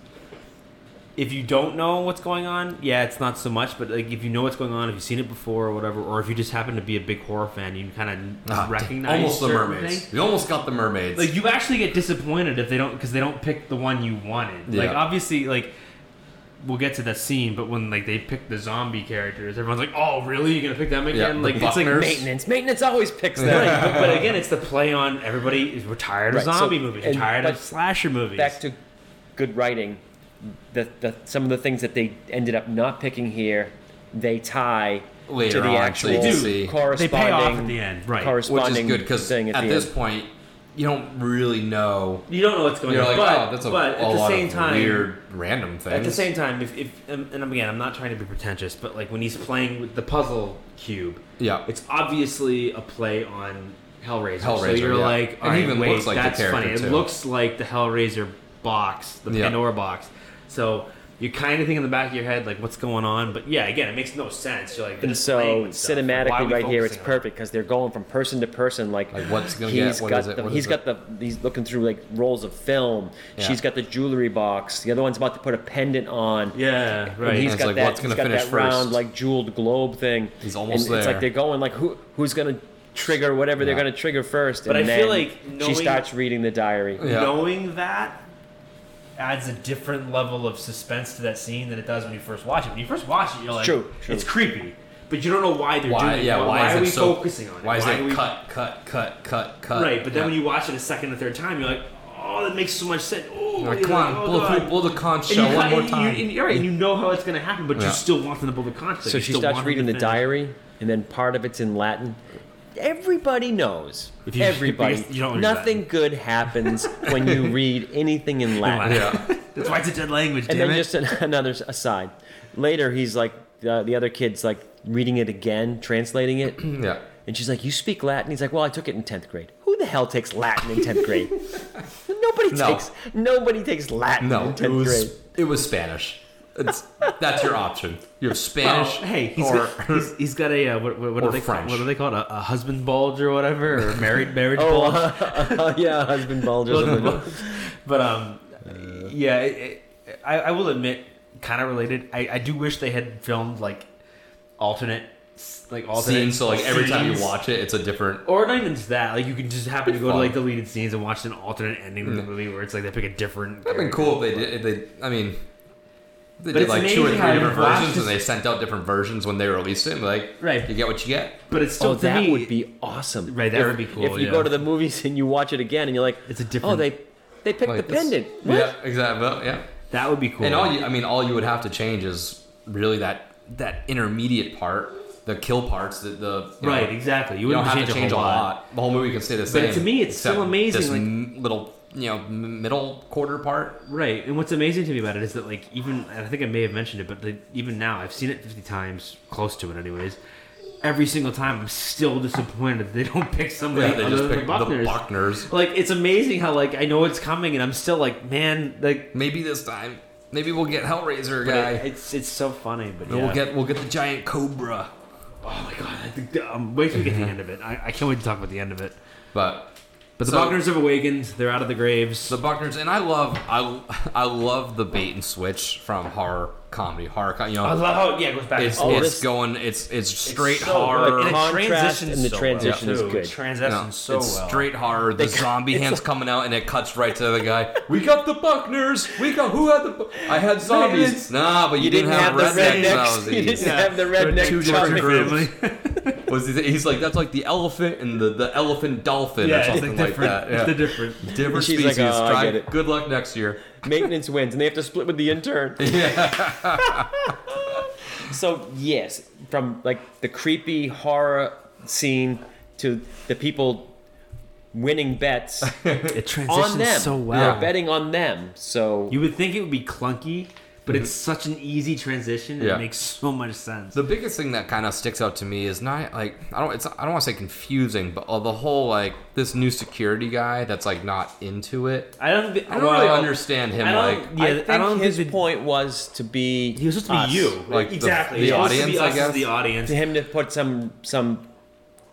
if you don't know what's going on, yeah, it's not so much. But like if you know what's going on, if you've seen it before or whatever, or if you just happen to be a big horror fan, you kind of Ah, recognize almost the mermaids. things. We almost got the mermaids. Like you actually get disappointed if they don't because they don't pick the one you wanted. Like obviously like. We'll get to that scene, but when like they pick the zombie characters, everyone's like, "Oh, really? You're gonna pick them again?" the like it's like Maintenance. Maintenance always picks Right, them. but, but again, it's the play on everybody. is We're tired of Right, so- zombie movies. We're tired of slasher movies. Back to good writing. The, the some of the things that they ended up not picking here, they tie Later to the on, so actual you do. see. corresponding They pay off at the end, right. which is good because at, at, this end. point, you don't really know. You don't know what's going You're on. like, but, oh, that's a, but a at the lot same of time, weird random things. At the same time, if, if and and again, I'm not trying to be pretentious, but like when he's playing with the puzzle cube, yeah, it's obviously a play on Hellraiser. Hellraiser so you're yeah. like, And all right, even wait, looks like that's character, funny. too. It looks like the Hellraiser box, the Yeah. Pandora box. So you kind of think in the back of your head like, what's going on? But yeah, again, it makes no sense. You're like, And so with stuff. Why are cinematically, we right here, it's focusing on it? perfect because they're going from person to person. Like, Like, what's gonna he's get- what got is it, the what he's is got the he's looking through like rolls of film. Yeah. She's got the jewelry box. The other one's about to put a pendant on. Yeah, And right. he's It's got like, that. what's gonna he's got finish that round first? like jeweled globe thing. He's almost and It's like they're going like who who's gonna trigger whatever they're gonna trigger first. But and I feel then like she starts reading the diary. Yeah. knowing that adds a different level of suspense to that scene than it does when you first watch it. When you first watch it, you're like, True, true. it's creepy, but you don't know why they're why? doing Yeah, it. why, Why, is are we so, focusing on it? Why is are it we- cut, cut, cut, cut, cut? Right, but then Yeah. when you watch it a second or third time, you're like, oh, that makes so much sense. Oh, like, come like, on, oh, blow, God. through, blow the conch And shell you one more and you- time. and you're right, and you know how it's going to happen, but Yeah. you still want them to blow the conch. So you she still starts reading the diary, and then part of it's in Latin. Everybody knows. If you- Everybody. because you don't Nothing Latin. good happens when you [laughs] read anything in Latin. yeah, [laughs] That's why it's a dead language, And damn then it. just an, [laughs] another aside. Later, he's like the, the other kid's like reading it again, translating it, [clears throat] yeah. and she's like, "You speak Latin?" He's like, "Well, I took it in tenth grade." Who the hell takes Latin in tenth grade? nobody No. takes nobody takes Latin No, in it tenth was grade. it was Spanish. It's, that's your option. You have Spanish. Oh, hey, he's or got, he's, he's got a uh, what, what, what are they call- what are they called a, a husband bulge or whatever or [laughs] married marriage Oh, bulge. [laughs] yeah, husband bulge or. [laughs] But um, yeah, it, it, I, I will admit, kind of related. I, I do wish they had filmed like alternate, like alternate scenes. So like every time you watch it, it's a different. Or not even just that. Like you can just happen to go to like deleted scenes and watch an alternate ending of the Mm. movie where it's like they pick a different. That'd been cool if they did. If they, I mean, they But did it's like two or three different versions, and they sent out different versions when they released it. And like, Right. you get what you get. But it's still Oh, that me, would be awesome. Right, that If- would be cool, If you yeah. go to the movies and you watch it again, and you're like, It's a oh, different. Oh, they they picked Like, the pendant. What? Yeah, exactly. Yeah. that would be cool. And all you, I mean, all you would have to change is really that that intermediate part, the kill parts, the the you right, know, exactly. You, You don't wouldn't have to change a whole lot. The whole movie can stay the same. to me, it's except still amazing, This like- little, you know, m- middle quarter part. Right, and what's amazing to me about it is that like even and I think I may have mentioned it, but the, even now I've seen it fifty times, close to it, anyways. Every single time, I'm still disappointed that they [laughs] don't pick somebody Yeah, they other just than picked the the Buckners. Buckners. Like it's amazing how like I know it's coming, and I'm still like, man, like Maybe this time, maybe we'll get Hellraiser guy. it- it's it's so funny, but yeah. we'll get we'll get the giant cobra. oh my god, I think, um, wait till we get the end of it. I, I can't wait to talk about the end of it. But But the So- Buckners have awakened; they're out of the graves. the Buckners, and I love I I love the bait and switch from horror comedy, horror. co- You know, I love how yeah, it goes back. it's Oh, it's going it's it's straight so horror. good. And it transitions and the so transition well, is too. good. It transitions No, so it's well. straight horror. The They- zombie hands like- coming out, and it cuts right to the guy. We got the Buckners. We got who had the? Bu- I had zombies. Nah, but you, You didn't have the redneck rednecks. zombies. You didn't Yeah. have the They're redneck two different zombies. groups. [laughs] [laughs] Was he, he's like that's like the elephant and the, the elephant dolphin yeah, or something like like, different. that. It's the different. different She's like, species. "Oh, I Try. get it." Good luck next year. Maintenance wins, and they have to split with the intern. [laughs] [laughs] so yes, from like the creepy horror scene to the people winning bets [laughs] It transitions on them. so well. They're betting on them. So You would think it would be clunky, but it's such an easy transition. and Yeah. It makes so much sense. The biggest thing that kind of sticks out to me is not like I don't it's I don't want to say confusing, but uh, the whole like this new security guy that's like not into it. I don't. Be, I don't really understand him I like Yeah, I I don't his think it- point was to be He was supposed to us. be you, Like exactly. the He was supposed to audience, be I us as guess? the audience. to him to put some some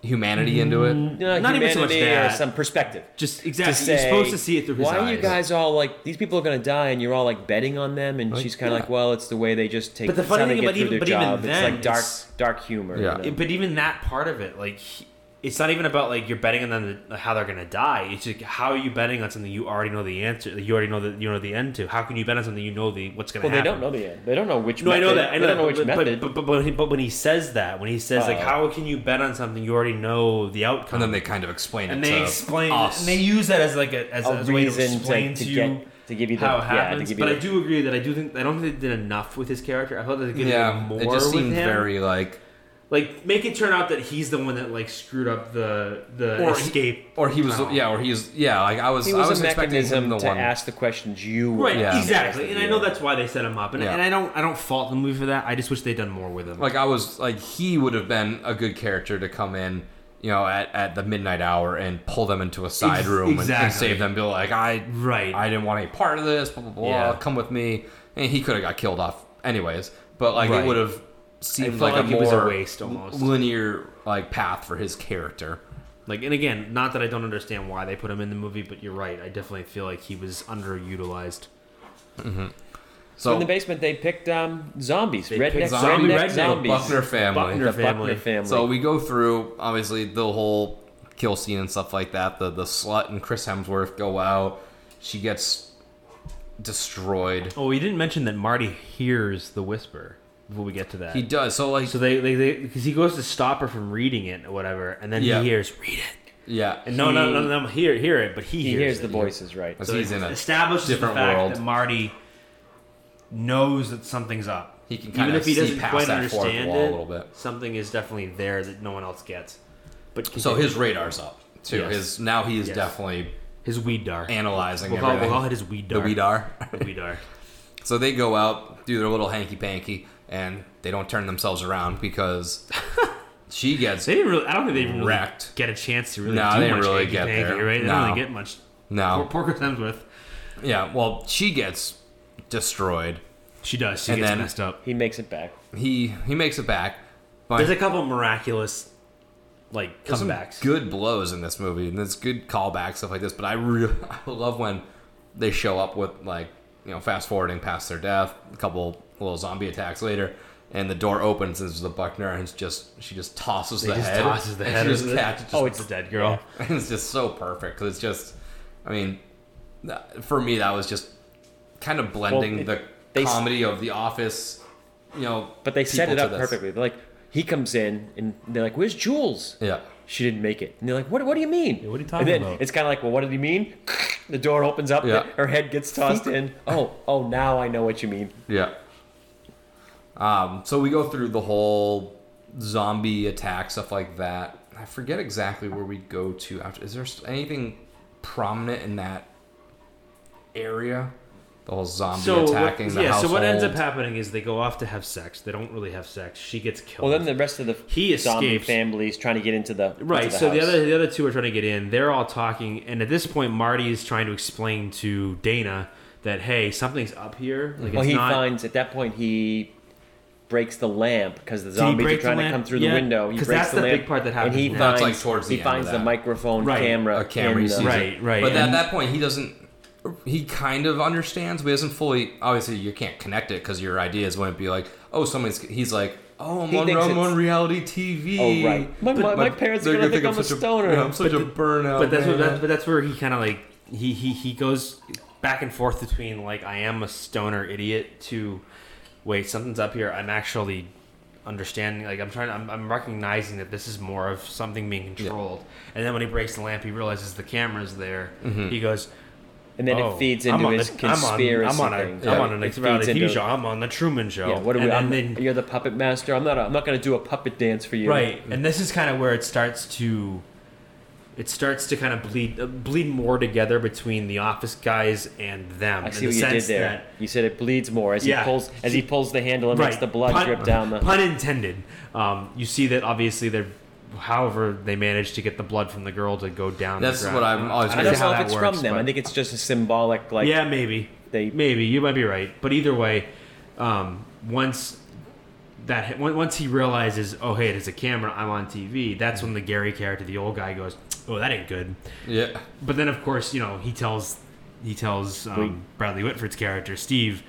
humanity into it. Mm, you know, Not even so much humanity or that. some perspective. Just exactly. say, You're supposed to see it through his why eyes. are you guys all like these people are gonna die and you're all like betting on them and Like, she's kind of yeah. like well it's the way they just take But the it's funny how they thing get about through even- their but even job then, it's like dark it's- dark humor Yeah. you know? But even that part of it, like, he- it's not even about like you're betting on them to, how they're gonna die. It's just how are you betting on something you already know the answer, that you already know the you know the end to. How can you bet on something you know the what's gonna well they don't know the end they don't know which No, I method, know that. I know, they don't that, know which but, method But, but, but, when he, but when he says that, when he says like, Oh. how can you bet on something you already know the outcome? And then they kind of explain and it they to explain us. and they use that as like a as a, a as a way to explain to, to, to you get to give you the how it yeah happens. to give you but the, I do agree that I do think I don't think they did enough with his character. I thought they could yeah, do more it just with seemed him. very like Like make it turn out that he's the one that like screwed up the the Or he- escape. Or he was, tunnel. yeah, or he's, yeah. Like I was, He I was, was a expecting mechanism him the to one. ask the questions you Right, Yeah. exactly, and I know that's why they set him up, and, Yeah. and I don't, I don't fault the movie for that. I just wish they'd done more with him. Like I was, like he would have been a good character to come in, you know, at, at the midnight hour and pull them into a side Ex- room and, and exactly. save them. Be like, I, Right. I didn't want any part of this. Blah blah blah. Yeah. Come with me, and he could have got killed off anyways. But like Right. it would have It seemed like, like a it was a waste almost. linear like path for his character. Like, and again, not that I don't understand why they put him in the movie, but you're right. I definitely feel like he was underutilized. So So in the basement, they picked um, zombies, They redneck, picked zombie redneck redneck zombies. Buckner family. Buckner the family. Buckner family. So we go through obviously the whole kill scene and stuff like that. The the slut and Chris Hemsworth go out. She gets destroyed. Oh, we didn't mention that Marty hears the whisper before we get to that. He does. So like so they, they, they, because he goes to stop her from reading it or whatever, and then Yeah. he hears, read it. yeah. And no, no, He- no, no, hear, hear it, but he, he hears, hears it. the voices, right? Because So he's in a establishes different the fact world. that Marty knows that something's up. He can Even kind if he doesn't past quite understand it, a little bit. something is definitely there that no one else gets. But So his radar's up too. Yes. His now he is Yes. definitely his weed dar. analyzing We'll call, everything. we'll call it his weed dar. the weedar. The weed dar. [laughs] So they go out, do their little hanky panky, and they don't turn themselves around because [laughs] she gets They didn't really. I don't think they even really Wrecked. get a chance to really. No, do they didn't much really get panky, there. Right? They No. don't really get much. no. Poor, poor Chris Hemsworth. Yeah, well, she gets destroyed. She does. She And gets then- messed up. He makes it back. He he makes it back. But There's a couple miraculous, like there's some comebacks. good blows in this movie, and there's good callbacks stuff like this. But I really [laughs] I love when they show up with like you know fast forwarding past their death, a couple little zombie attacks later, and the door opens and the Buckner, and just she just tosses He the just head, tosses the [laughs] head She just oh, it's a dead girl. [laughs] And it's just so perfect because it's just, I mean, for me that was just kind of blending it- the they comedy of The Office, you know. But they set it up perfectly. They're like, he comes in and they're like, "Where's Jules?" Yeah, She didn't make it. And they're like, "What? What do you mean?" what are you and then about? It's kind of like, "Well, what did he mean?" [laughs] The door opens up. Yeah. Her head gets tossed in. Oh, oh, now I know what you mean. yeah. Um, so we go through the whole zombie attack stuff like that. I forget exactly where we go to after. Is there anything prominent in that area? The whole zombie So what, attacking the yeah. household. So what ends up happening is they go off to have sex. They don't really have sex. She gets killed. Well, then the rest of the He zombie escapes. families trying to get into the Right. into so the other the other two are trying to get in. They're all talking, and at this point, Marty is trying to explain to Dana that hey, something's up here. Like Well, it's he not. finds at that point he breaks the lamp because the zombies are trying to come through Yeah, the window. He 'cause breaks that's the the lamp, big part that and happens he now. Finds like, towards the he end finds of the microphone Right. camera. a camera. in the- Right, right. But at And- that point, he doesn't. He kind of understands, but he doesn't fully. Obviously, you can't connect it because your ideas wouldn't be like, oh, somebody's. He's like, oh, I'm on, I'm on reality TV. Oh, right. My- my- my parents are they're gonna think I'm a such stoner. yeah, I'm such a burnout. but that's what, man. that, but that's where he kind of like he, he he goes back and forth between like I am a stoner idiot to wait something's up here. I'm actually understanding like I'm trying I'm, I'm recognizing that this is more of something being controlled. And then when he breaks the lamp, he realizes the camera's there. Mm-hmm. He goes. And then oh, it feeds into his the- I'm on- conspiracy I'm on, a. I'm on an It reality TV into- show. I'm on the Truman Show. Yeah, what are we? and, I'm, and then, you're the puppet master. I'm not. A, I'm not going to do a puppet dance for you. Right, and this is kind of where it starts to, it starts to kind of bleed uh, bleed more together between the office guys and them. I see the what you did there. that- you said it bleeds more as Yeah. he pulls as he pulls the handle and makes the blood pun, drip down the. Pun intended. Um, you see that obviously they're, however they managed to get the blood from the girl to go down. That's the what. I'm always I don't don't how know if it's works, from them. I think it's just a symbolic like yeah, maybe. they Maybe you might be right, but either way, um, once that on- once he realizes, oh hey, there's a camera, I'm on TV. That's when the Gary character, the old guy, goes, oh that ain't good. yeah. But then of course, you know, he tells he tells um, Bradley Whitford's character Steve.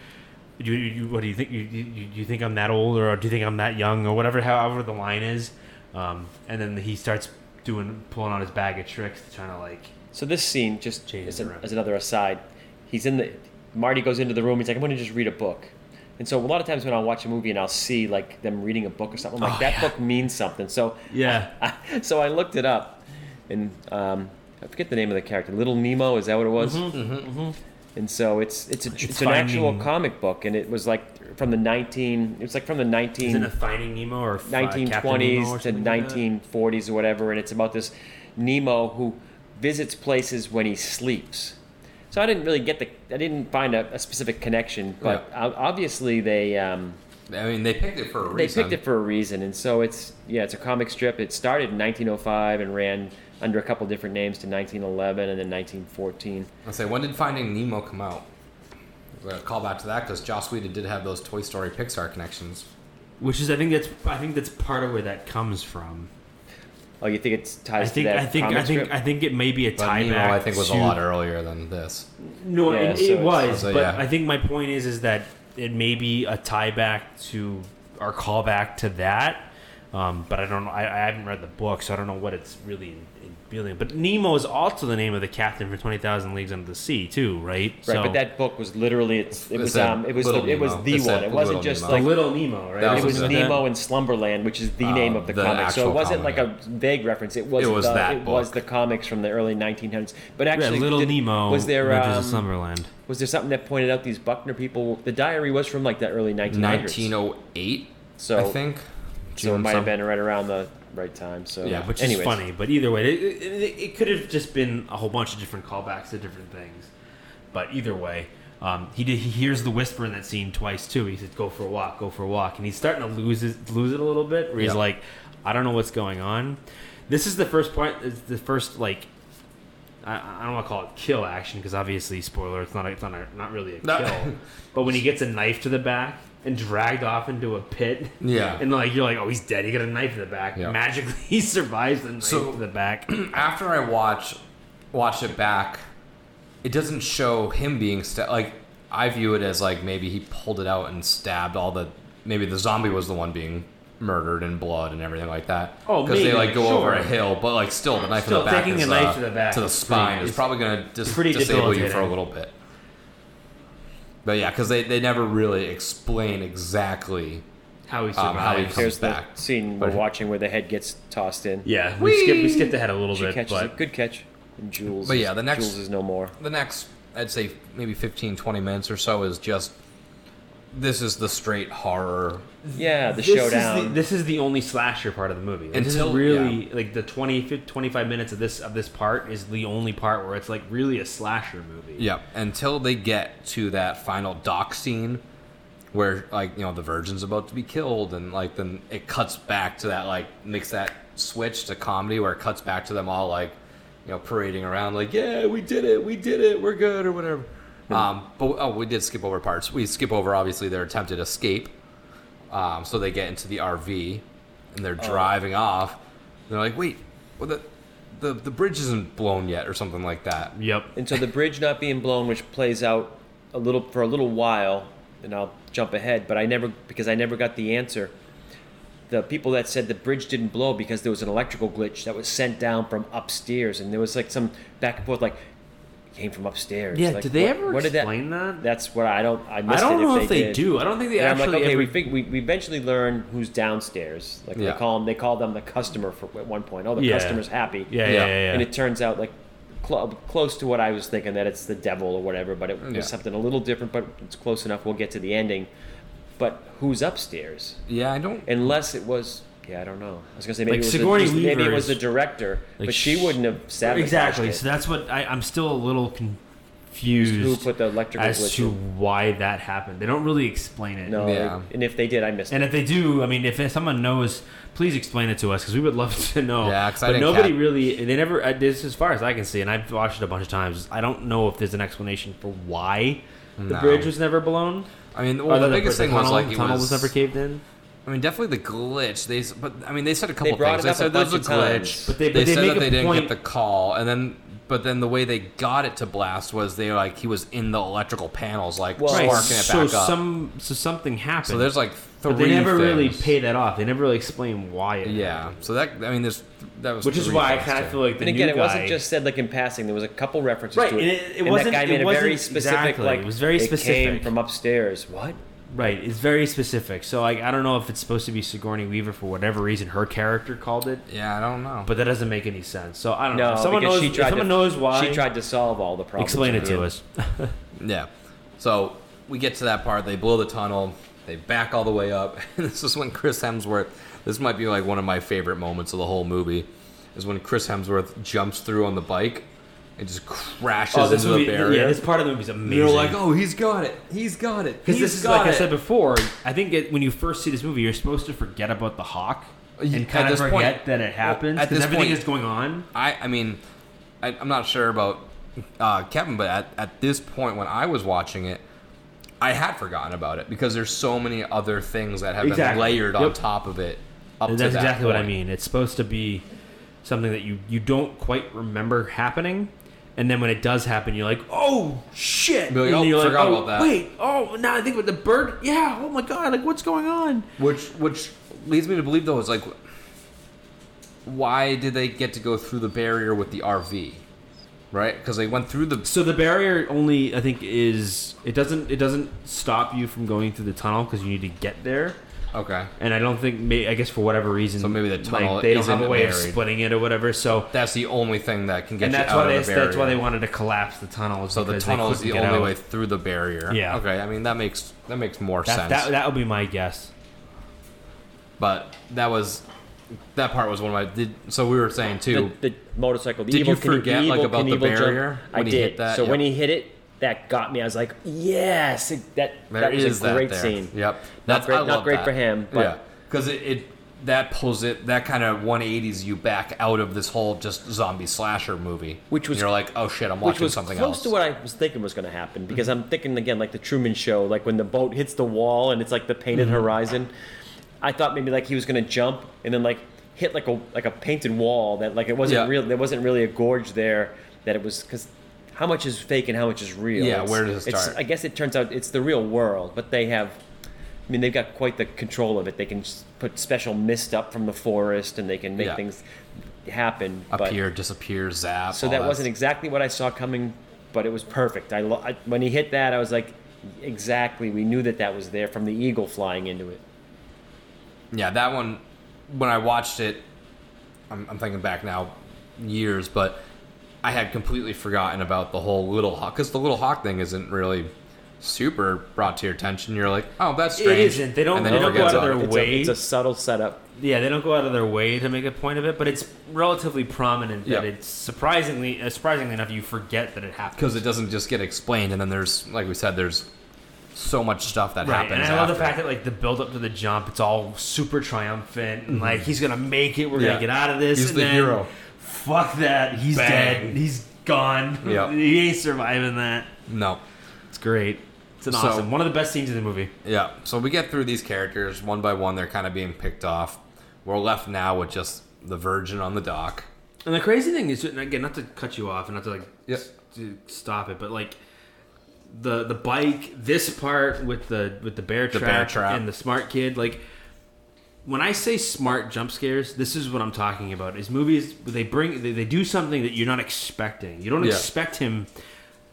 You, you, what do you think? You, you, you think I'm that old, or do you think I'm that young, or whatever? However the line is, um, and then he starts doing pulling out his bag of tricks, trying to like So this scene, just as, a, as another aside, he's in the. Marty goes into the room. He's like, "I'm going to just read a book." And so a lot of times when I'll watch a movie and I'll see like them reading a book or something, I'm like Oh, that yeah. book means something. So yeah. [laughs] I, so I looked it up, and um, I forget the name of the character. Little Nemo is that what it was? Mm-hmm. and so it's it's a, It's it's, an actual comic book, and it was like from the nineteen. It was like from the nineteen. Isn't it Finding Nemo or fi- Captain Nemo 1920s or to something like 1940s or whatever, and it's about this Nemo who visits places when he sleeps. So I didn't really get the, I didn't find a, a specific connection, but o- obviously they um, I mean, they picked it for a reason. they picked it for a reason, and so it's yeah, it's a comic strip. It started in 1905 and ran under a couple different names to 1911 and then 1914. I say, when did Finding Nemo come out? A call back to that because Joss Whedon did have those Toy Story Pixar connections. Which is, I think that's, I think that's part of where that comes from. Oh, you think it's ties I think, to that I think, I think, strip? I think it may be a But tie Nemo, back. I think, was to, a lot earlier than this. No, Yeah, it, so it was, So, but yeah. I think my point is, is that it may be a tie back to our callback to that. Um, but I don't know. I, I haven't read the book, so I don't know what it's really in, in. But Nemo is also the name of the captain for Twenty Thousand Leagues Under the Sea, too, right? Right, so, but that book was literally it's, it It was um it was the, it was the It said one. It wasn't Little just Nemo. the like Little Nemo, right? That it was was Nemo in Slumberland, which is the Uh, name of the, the comic. So it wasn't comic. like a vague reference. It was It was the, that it was the comics from the early 1900s. But Yeah, actually, Little did- Nemo was there Adventures of um, Slumberland. was there something that pointed out these Buckner people? The diary was from like the early 1900s. 1908, So I think. so it might have been right around the right time. So Yeah, which anyways. is funny. But either way, it, it, it could have just been a whole bunch of different callbacks to different things. But either way, um, he did. He hears the whisper in that scene twice too. He says, "Go for a walk, go for a walk," and he's starting to lose his, lose it a little bit. Where he's Yeah. like, "I don't know what's going on." This is the first point. It's the first like. I, I don't want to call it kill action because obviously spoiler. It's not. A, it's not. A, not really a No. kill. but when he gets a knife to the back and dragged off into a pit, Yeah. and like you're like, oh, he's dead. He got a knife in the back. Yeah. Magically, [laughs] he survives the knife So- to the back. [clears throat] After I watch watch it back, it doesn't show him being stabbed. Like I view it as like maybe he pulled it out and stabbed all the. Maybe the zombie was the one being murdered in blood and everything like that. Oh, because they like go over a hill, but like still the knife Still, in the back taking is, a knife uh, to the back to the spine pretty- is probably gonna dis- disable you for a little bit. But yeah, because they, they never really explain exactly. How he Um, survives. how he comes Here's the back. scene we're But- watching where the head gets tossed in. yeah, we skipped, we Whee! skipped ahead a little She bit, catches but it. Good catch. And Jules. But yeah, the next- Jules is no more. The next, I'd say maybe 15, 20 minutes or so is just. This is the straight horror. Yeah, the this Is showdown. the, this is the only slasher part of the movie. Like, this is Until- really like the 20, 50, 25 minutes of this of this part is the only part where it's like really a slasher movie. Yeah, until they get to that final dock scene where like you know the virgin's about to be killed and like then it cuts back to that like makes that switch to comedy where it cuts back to them all like you know parading around like yeah we did it we did it we're good or whatever um but oh we did skip over parts. We skip over obviously their attempted escape. Um so they get into the rv and they're driving off. They're like wait well the the, the bridge isn't blown yet or something like that. Yep. and so the bridge not being blown, which plays out a little for a little while, and I'll jump ahead, but I never because I never got the answer. The people that said the bridge didn't blow because there was an electrical glitch that was sent down from upstairs, and there was like some back and forth, like came from upstairs. Yeah. Like, did they what- ever what did explain that? That's what I don't. I I don't it know if if they, they, do. I don't think they And I'm actually like, okay, ever. we, fig- we we eventually learn who's downstairs. Like Yeah. they call them, they call them the customer for at one point. Oh, the Yeah. customer's happy. yeah, yeah, Yeah. And it turns out like cl- close to what I was thinking that it's the devil or whatever, but it was something a little different. But it's close enough. We'll get to the ending. But who's upstairs? yeah i don't Unless it was. Yeah, I don't know. I was gonna say maybe Like it was Sigourney the, maybe it was the director, like, but she wouldn't have sabotaged exactly. it. So that's what I, I'm still a little confused. Who put the electrical as glitch to in? why that happened? They don't really explain it. No, Yeah. and if they did, I missed it. And it. if they do, I mean, if someone knows, please explain it to us because we would love to know. Yeah, 'cause I but didn't nobody cap- really. They never. uh, This, as far as I can see, and I've watched it a bunch of times. I don't know if there's an explanation for why the bridge was never blown. I mean, Or well, the the, biggest the thing was tunnel, like the tunnel was, was, never caved in. I mean, definitely the glitch. They, but I mean, they said a couple brought things. it They up a said there was a bunch of times. glitch. But they- they but they said make that a they didn't point- get the call, and then, but then the way they got it to blast was they like he was in the electrical panels, like Well, sparking Right, it so back up. some so something happened. so there's like three. but they never really things. pay that off. They never really explain why it. Yeah. happened. So that I mean, there's that was which is three why I things, kind of too. feel like the and again, new it guy, wasn't just said like in passing. There was a couple references Right, to it. and it- it and wasn't- That guy it made a very wasn't- specific exactly, like. it was very came specific. from upstairs. What? Right, it's very specific. So like, I don't know if it's supposed to be Sigourney Weaver for whatever reason her character called it, Yeah, I don't know. but that doesn't make any sense. So I don't No, know. If someone because knows, she if someone to, knows why, She tried to solve all the problems. explain it to us. [laughs] Yeah. So we get to that part. They blow the tunnel. They back all the way up. And [laughs] this is when Chris Hemsworth. This might be like one of my favorite moments of the whole movie. Is when Chris Hemsworth jumps through on the bike and just crashes oh, this into movie, the barrier. yeah, this part of the movie is amazing. You're like, oh, he's got it. He's got it. Because this is like I said before. I think it, when you first see this movie, you're supposed to forget about the hawk Y- and at kind of this point- forget that it happens at because this everything point- is going on. I, I mean, I, I'm not sure about uh, Kevin, but at, at this point when I was watching it, I had forgotten about it because there's so many other things that have Exactly. been layered on top of it. Up And to that's that exactly what I mean. It's supposed to be something that you you don't quite remember happening, and then when it does happen, you're like, "Oh shit!" Like, and "Oh, you're forgot "Oh, about that." Wait, oh, now I think about the bird, yeah. Oh my god, like what's going on? Which which leads me to believe though is like, why did they get to go through the barrier with the RV, right? Because they went through the So the barrier only, I think, is it doesn't it doesn't stop you from going through the tunnel because you need to get there. Okay. And I don't think, I guess for whatever reason, So maybe the tunnel like, they don't isn't have a way of splitting it or whatever. So That's the only thing that can get and you that's out why of they the barrier. that's why they wanted to collapse the tunnel. So the tunnel is the only out. way through the barrier. Yeah. Okay. I mean that makes that makes more That, sense. that that would be my guess. but that was that part was one of my. Did, so we were saying too. The, the motorcycle. The Did evil you forget, the like, Evel about the Knievel jump. barrier I when he did. hit that? So when he hit it, that got me. I was like, yes, it- that There that was is a great there. scene. Yep. Not great, not great that. for him, but yeah, because it, it that pulls it that kind of 180s you back out of this whole just zombie slasher movie, Which was- and you're like, oh shit, I'm watching was something close else. to what I was thinking was going to happen because I'm thinking again like the Truman Show, like when the boat hits the wall and it's like the painted Mm-hmm. horizon. I thought maybe like he was going to jump and then like hit like a like a painted wall that like it wasn't Yeah. real. There wasn't really a gorge there. That it was because how much is fake and how much is real? Yeah, It's- where does it start? I guess it turns out it's the real world, but they have. I mean, they've got quite the control of it. They can put special mist up from the forest, and they can make Yeah. things happen. but- Appear, disappear, zap. so that wasn't exactly what I saw coming, but it was perfect. I, lo- I when he hit that, I was like, exactly. We knew that that was there from the eagle flying into it. Yeah, that one. When I watched it, I'm, I'm thinking back now, years, but I had completely forgotten about the whole little hawk because the little hawk thing isn't really super brought to your attention. You're like, oh, that's strange. isn't. They don't- And they don't go out of their it. It's, way. a, it's a subtle setup. Yeah, they don't go out of their way to make a point of it, but it's relatively prominent that Yeah. it's surprisingly, uh, surprisingly enough, you forget that it happens. because it doesn't just get explained, and then there's, like we said, there's so much stuff that Right, happens. and I love the fact that like the build up to the jump, it's all super triumphant, and like he's gonna make it. We're Mm-hmm. Yeah. gonna get out of this. He's and the then, hero. Fuck that. He's Bang. dead. He's gone. Yep. [laughs] he ain't surviving that. no, It's great. It's an So- awesome. One of the best scenes in the movie. yeah. So we get through these characters one by one. They're kind of being picked off. We're left now with just the Virgin on the dock. And the crazy thing is, and again, not to cut you off and not to like Yep. s- to stop it, but like the the bike, this part with the with the bear The trap, bear trap. and the smart kid, like when I say smart jump scares, this is what I'm talking about. Is movies they bring they, they do something that you're not expecting. You don't Yeah. expect him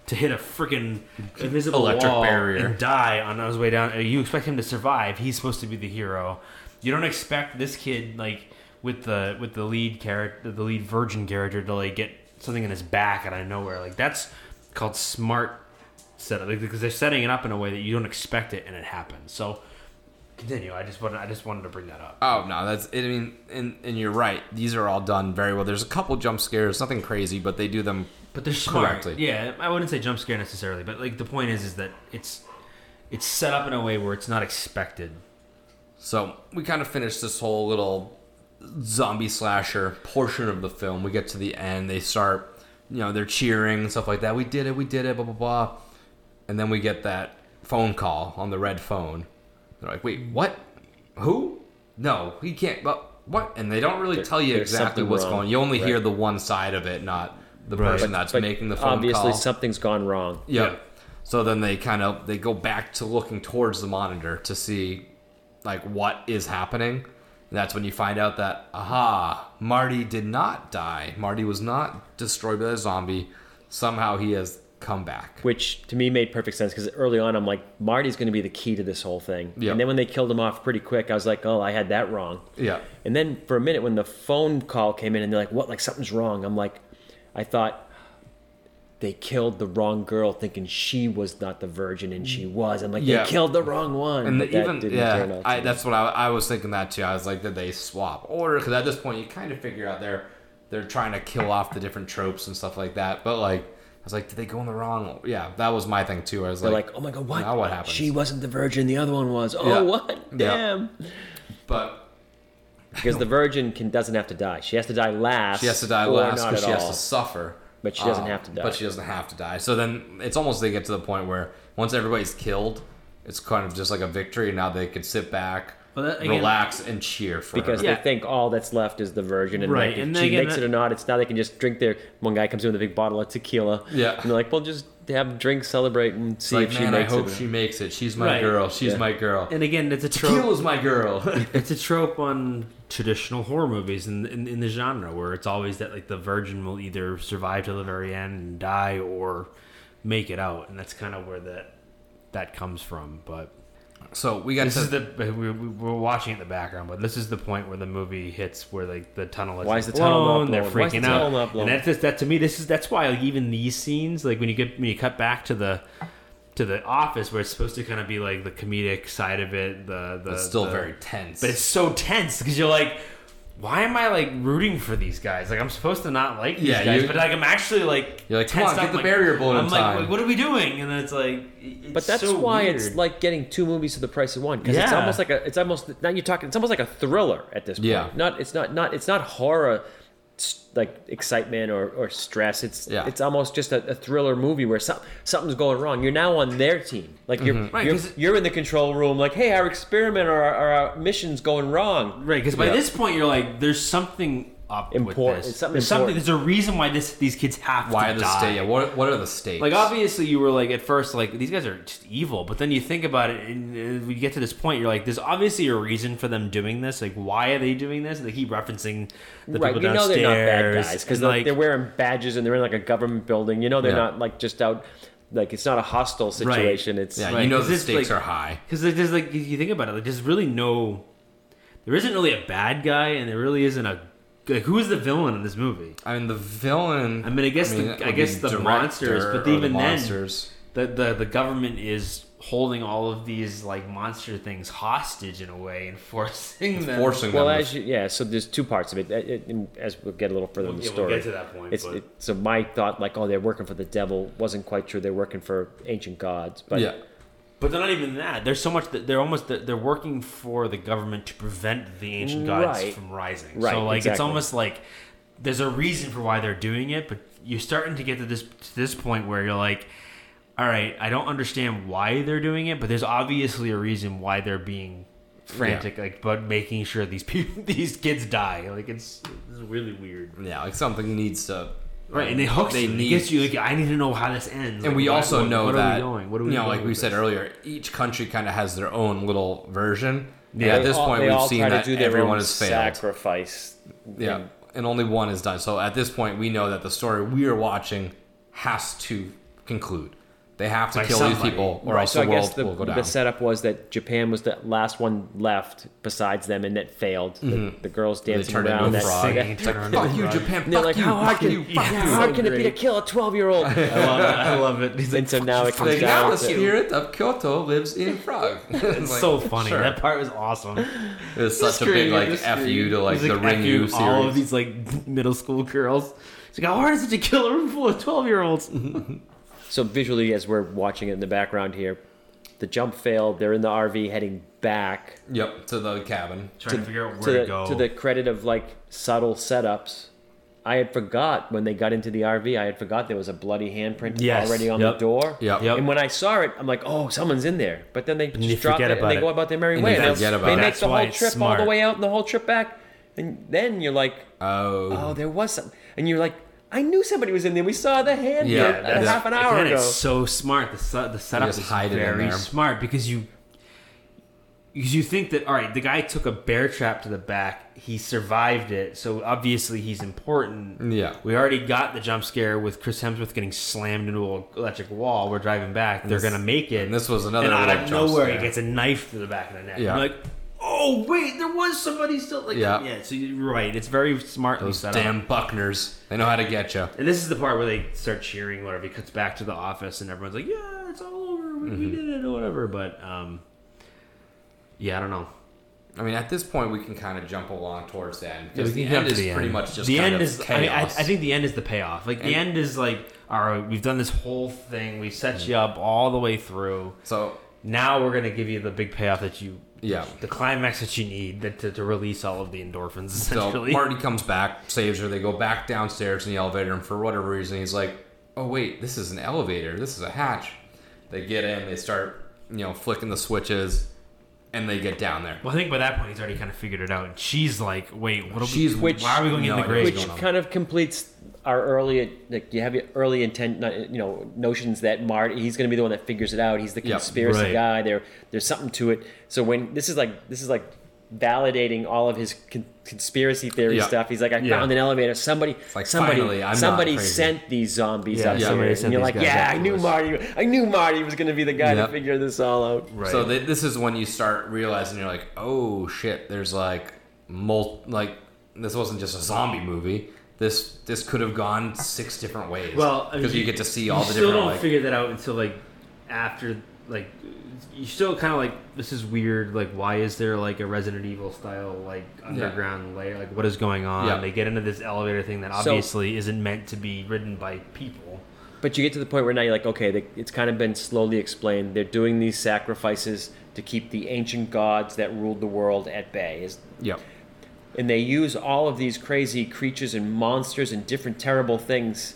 to hit a freaking invisible Electric wall barrier. and die on his way down. You expect him to survive. He's supposed to be the hero. You don't expect this kid like with the with the lead character, the lead virgin character, to like get something in his back out of nowhere. Like that's called smart setup like, because they're setting it up in a way that you don't expect it and it happens. So continue. I just wanted I just wanted to bring that up. Oh no, that's. I mean, and and you're right. These are all done very well. There's a couple jump scares, nothing crazy, but they do them. But they're smart. Correctly. Yeah, I wouldn't say jump scare necessarily, but like the point is, is that it's it's set up in a way where it's not expected. So we kind of finish this whole little zombie slasher portion of the film. We get to the end. They start, you know, they're cheering and stuff like that. We did it. We did it. Blah blah blah. And then we get that phone call on the red phone. They're like, "Wait, what? Who? No, he can't." But what? And they don't really There- tell you there's exactly what's wrong. going. You only hear the one side of it, not the Right. person But- that's but making the phone Obviously, call. something's gone wrong. Yep. Yeah. So then they kind of they go back to looking towards the monitor to see like what is happening. And that's when you find out that aha, Marty did not die. Marty was not destroyed by a zombie. Somehow he has comeback. which to me made perfect sense because early on I'm like Marty's going to be the key to this whole thing. Yeah. And then when they killed him off pretty quick, I was like, oh, I had that wrong. Yeah. And then for a minute when the phone call came in and they're like, what? Like something's wrong. I'm like, I thought they killed the wrong girl, thinking she was not the virgin and she was. I'm like, Yeah. they killed the wrong one. And the, that even didn't turn yeah, I, that's what I, I was thinking that too. I was like, did they swap order? Because at this point, you kind of figure out they're they're trying to kill off the different tropes and stuff like that. But like, was like, did they go in the wrong? Yeah, that was my thing too. I was They're like, like, oh my god, what? Now what happens? She wasn't the virgin. The other one was. Oh, Yeah. what? Yeah. Damn. but Because the virgin can doesn't have to die. She has to die last. she has to die last because she has to suffer. But she doesn't Um, have to die. But she doesn't have to die. So then it's almost they get to the point where once everybody's killed, it's kind of just like a victory. Now they can sit back, But that- again- relax, and cheer for because her. Yeah. they think all that's left is the virgin, and Right, like, if and she again, makes that- it or uh, not, it's now they can just drink their. One guy comes in with a big bottle of tequila. Yeah. and they're like, "Well, just have drinks, celebrate, and see like, if she man, I makes hope it." she makes it. She's my Right. girl. She's Yeah. my girl. And again, it's a trope. Tequila's my girl. [laughs] it's a trope on traditional horror movies in, in in the genre where it's always that like the virgin will either survive to the very end and die or make it out, and that's kind of where that that comes from. But so we got this to is the we, we- we're watching it in the background, but this is the point where the movie hits where like the tunnel is Why is the blown, tunnel not they're blown? Why is the freaking tunnel out, not blown? and that's just, that to me. This is that's why like even these scenes like when you get when you cut back to the to the office where it's supposed to kind of be like the comedic side of it, the the it's still the- very tense. but it's so tense because you're like, why am I like rooting for these guys? Like I'm supposed to not like these Yeah, guys, you- but like I'm actually like You're like, come tensed on, get up, the like- barrier bullet I'm in like, what are we doing? And then it's like, it's But that's so why weird. it's like getting two movies for the price of one because it's almost like a it's almost now you're talking it's almost like a thriller at this point. Yeah. Not it's not not it's not horror s- like excitement or, or stress. It's Yeah. it's almost just a, a thriller movie where some, something's going wrong. You're now on their team. Like you're mm-hmm. Right, you're, 'cause- you're in the control room. Like hey, our experiment or our, or our mission's going wrong. right because by Yeah. this point you're like, there's something up Important- with this. it's something there's something. There's a reason why this these kids have why to the die. stakes? Yeah, what what are the stakes? Like obviously you were like at first like these guys are just evil, but then you think about it and uh, we get to this point you're like there's obviously a reason for them doing this. Like why are they doing this? And they keep referencing the right, people you know they're not bad downstairs, guys because like, they're wearing badges and they're in like a government building. You know they're Yeah. not like just out. Like it's not a hostile situation. It's yeah, right, you know the it's stakes like- are high. Because there's like if you think about it, like there's really no, there isn't really a bad guy, and there really isn't a like who is the villain in this movie? I mean, the villain. I mean, I guess the- it I guess the monsters, but or the even then- monsters. The the the government is holding all of these like monster things hostage in a way and [laughs] forcing them. forcing Well, them. as you, yeah, so there's two parts of it. It- it- and As we'll get a little further We'll, in the yeah, story, we'll get to that point. it's but, it, so my thought, like, oh, they're working for the devil, wasn't quite true. They're working for ancient gods, but yeah, but they're not even that. There's so much that they're almost they're working for the government to prevent the ancient gods Right. from rising. Right, So like it's almost like there's a reason for why they're doing it, but you're starting to get to this to this point where you're like, all right, I don't understand why they're doing it, but there's obviously a reason why they're being frantic, like but making sure these [laughs] people these kids die. Like it's, it's really weird. yeah. Like something needs to. Right, um, and it hooks They you. need- gets you like I need to know how this ends. And Like, we also what- know what that are we going? What are we you know, going like we said this? earlier, each country kind of has their own little version. Yeah, and at this all- point, we've seen that do everyone own has failed. Sacrifice. Yeah, And and only one is done. So at this point, we know that the story we are watching has to conclude. They have to By kill somebody. these people, or Right, else so I the guess world the, will go down. the setup was that Japan was the last one left besides them, and that failed. The, mm-hmm. the girls dancing turned into around. a That, frog. Singing, that- turn around to Fuck you, frog. Japan. and they're Fuck like, you. how hard can you. how Fuck Yeah, you. hard can it be to kill a twelve year old? [laughs] I love it. I love it. He's like, and so now it comes Like, now down the spirit of Kyoto lives in Prague. [laughs] It's so funny. That part was awesome. It's such a big like f you to like the Ring You you, series. All of these like [laughs] middle school girls. It's like how hard is it to kill a room full of twelve year olds? So visually, as we're watching it in the background here, the jump failed. They're in the RV heading back Yep, to the cabin. Trying to, figure out where to to, the, go. to the credit of like subtle setups. I had forgot when they got into the RV. I had forgot there was a bloody handprint Yes, already on yep. the door. Yep. Yep. And when I saw it, I'm like, "Oh, someone's in there." But then they just drop it and about they it. go about their merry And way. you They'll- forget about they it. make That's the whole it's trip all the way out and the whole trip back, and then you're like, Oh, "Oh, there was some," and you're like, "I knew somebody was in there. We saw the hand Yeah, print that's- a half an hour Again, ago." it's so smart. The se- the setup is hide it in very there. smart because you because you think that all right, the guy took a bear trap to the back, he survived it, so obviously he's important. Yeah. We already got the jump scare with Chris Hemsworth getting slammed into an electric wall. We're driving back. They're this- gonna make it. and this was another And out little of jump nowhere, scare. he gets a knife to the back of the neck. Yeah. I'm like, oh wait, there was somebody still like Yeah. yeah. So you're right. It's very smartly Those set damn up. Buckners. They know how to get you. And this is the part where they start cheering. Whatever. He cuts back to the office, and everyone's like, "Yeah, it's all over. We, Mm-hmm. we did it, or whatever." But um, yeah, I don't know. I mean, at this point, we can kind of jump along towards the end because we the end is the pretty end. much just the kind end of is. I, mean, I, I think the end is the payoff. Like the end is like, all right, we've done this whole thing. We set you up all the way through. so. Now we're gonna give you the big payoff that you, Yeah. the climax that you need that, to, to release all of the endorphins. So Essentially, Marty comes back, saves her. They go back downstairs in the elevator, and for whatever reason, he's like, "Oh wait, this is an elevator. This is a hatch." They get in. They start, you know, flicking the switches, and they get down there. well, I think by that point he's already kind of figured it out. And she's like, "Wait, what? Are She's- we, Which- why are we going no in the grave?" which kind of completes our early like you have your early intent you know notions that Marty he's going to be the one that figures it out he's the Yep. conspiracy Right. guy there there's something to it so when this is like this is like validating all of his con- conspiracy theory Yeah. stuff he's like I Yeah. found an elevator somebody like, somebody finally, somebody sent these zombies Yeah, up somebody here sent and you're like yeah I knew us." Marty I knew Marty was going to be the guy Yep. to figure this all out Right. So th- this is when you start realizing you're like, "Oh shit!" There's like, mul- like this wasn't just a zombie movie. This this could have gone six different ways. Well, I mean, because you, get to see all you the still different don't like, figure that out until like after like you still kind of like this is weird. Like, why is there like a Resident Evil style like underground lair? Like, what is going on? Yeah. They get into this elevator thing that So- obviously isn't meant to be ridden by people. But you get to the point where now you're like, okay, they, it's kind of been slowly explained. They're doing these sacrifices to keep the ancient gods that ruled the world at bay. Is, Yep. And they use all of these crazy creatures and monsters and different terrible things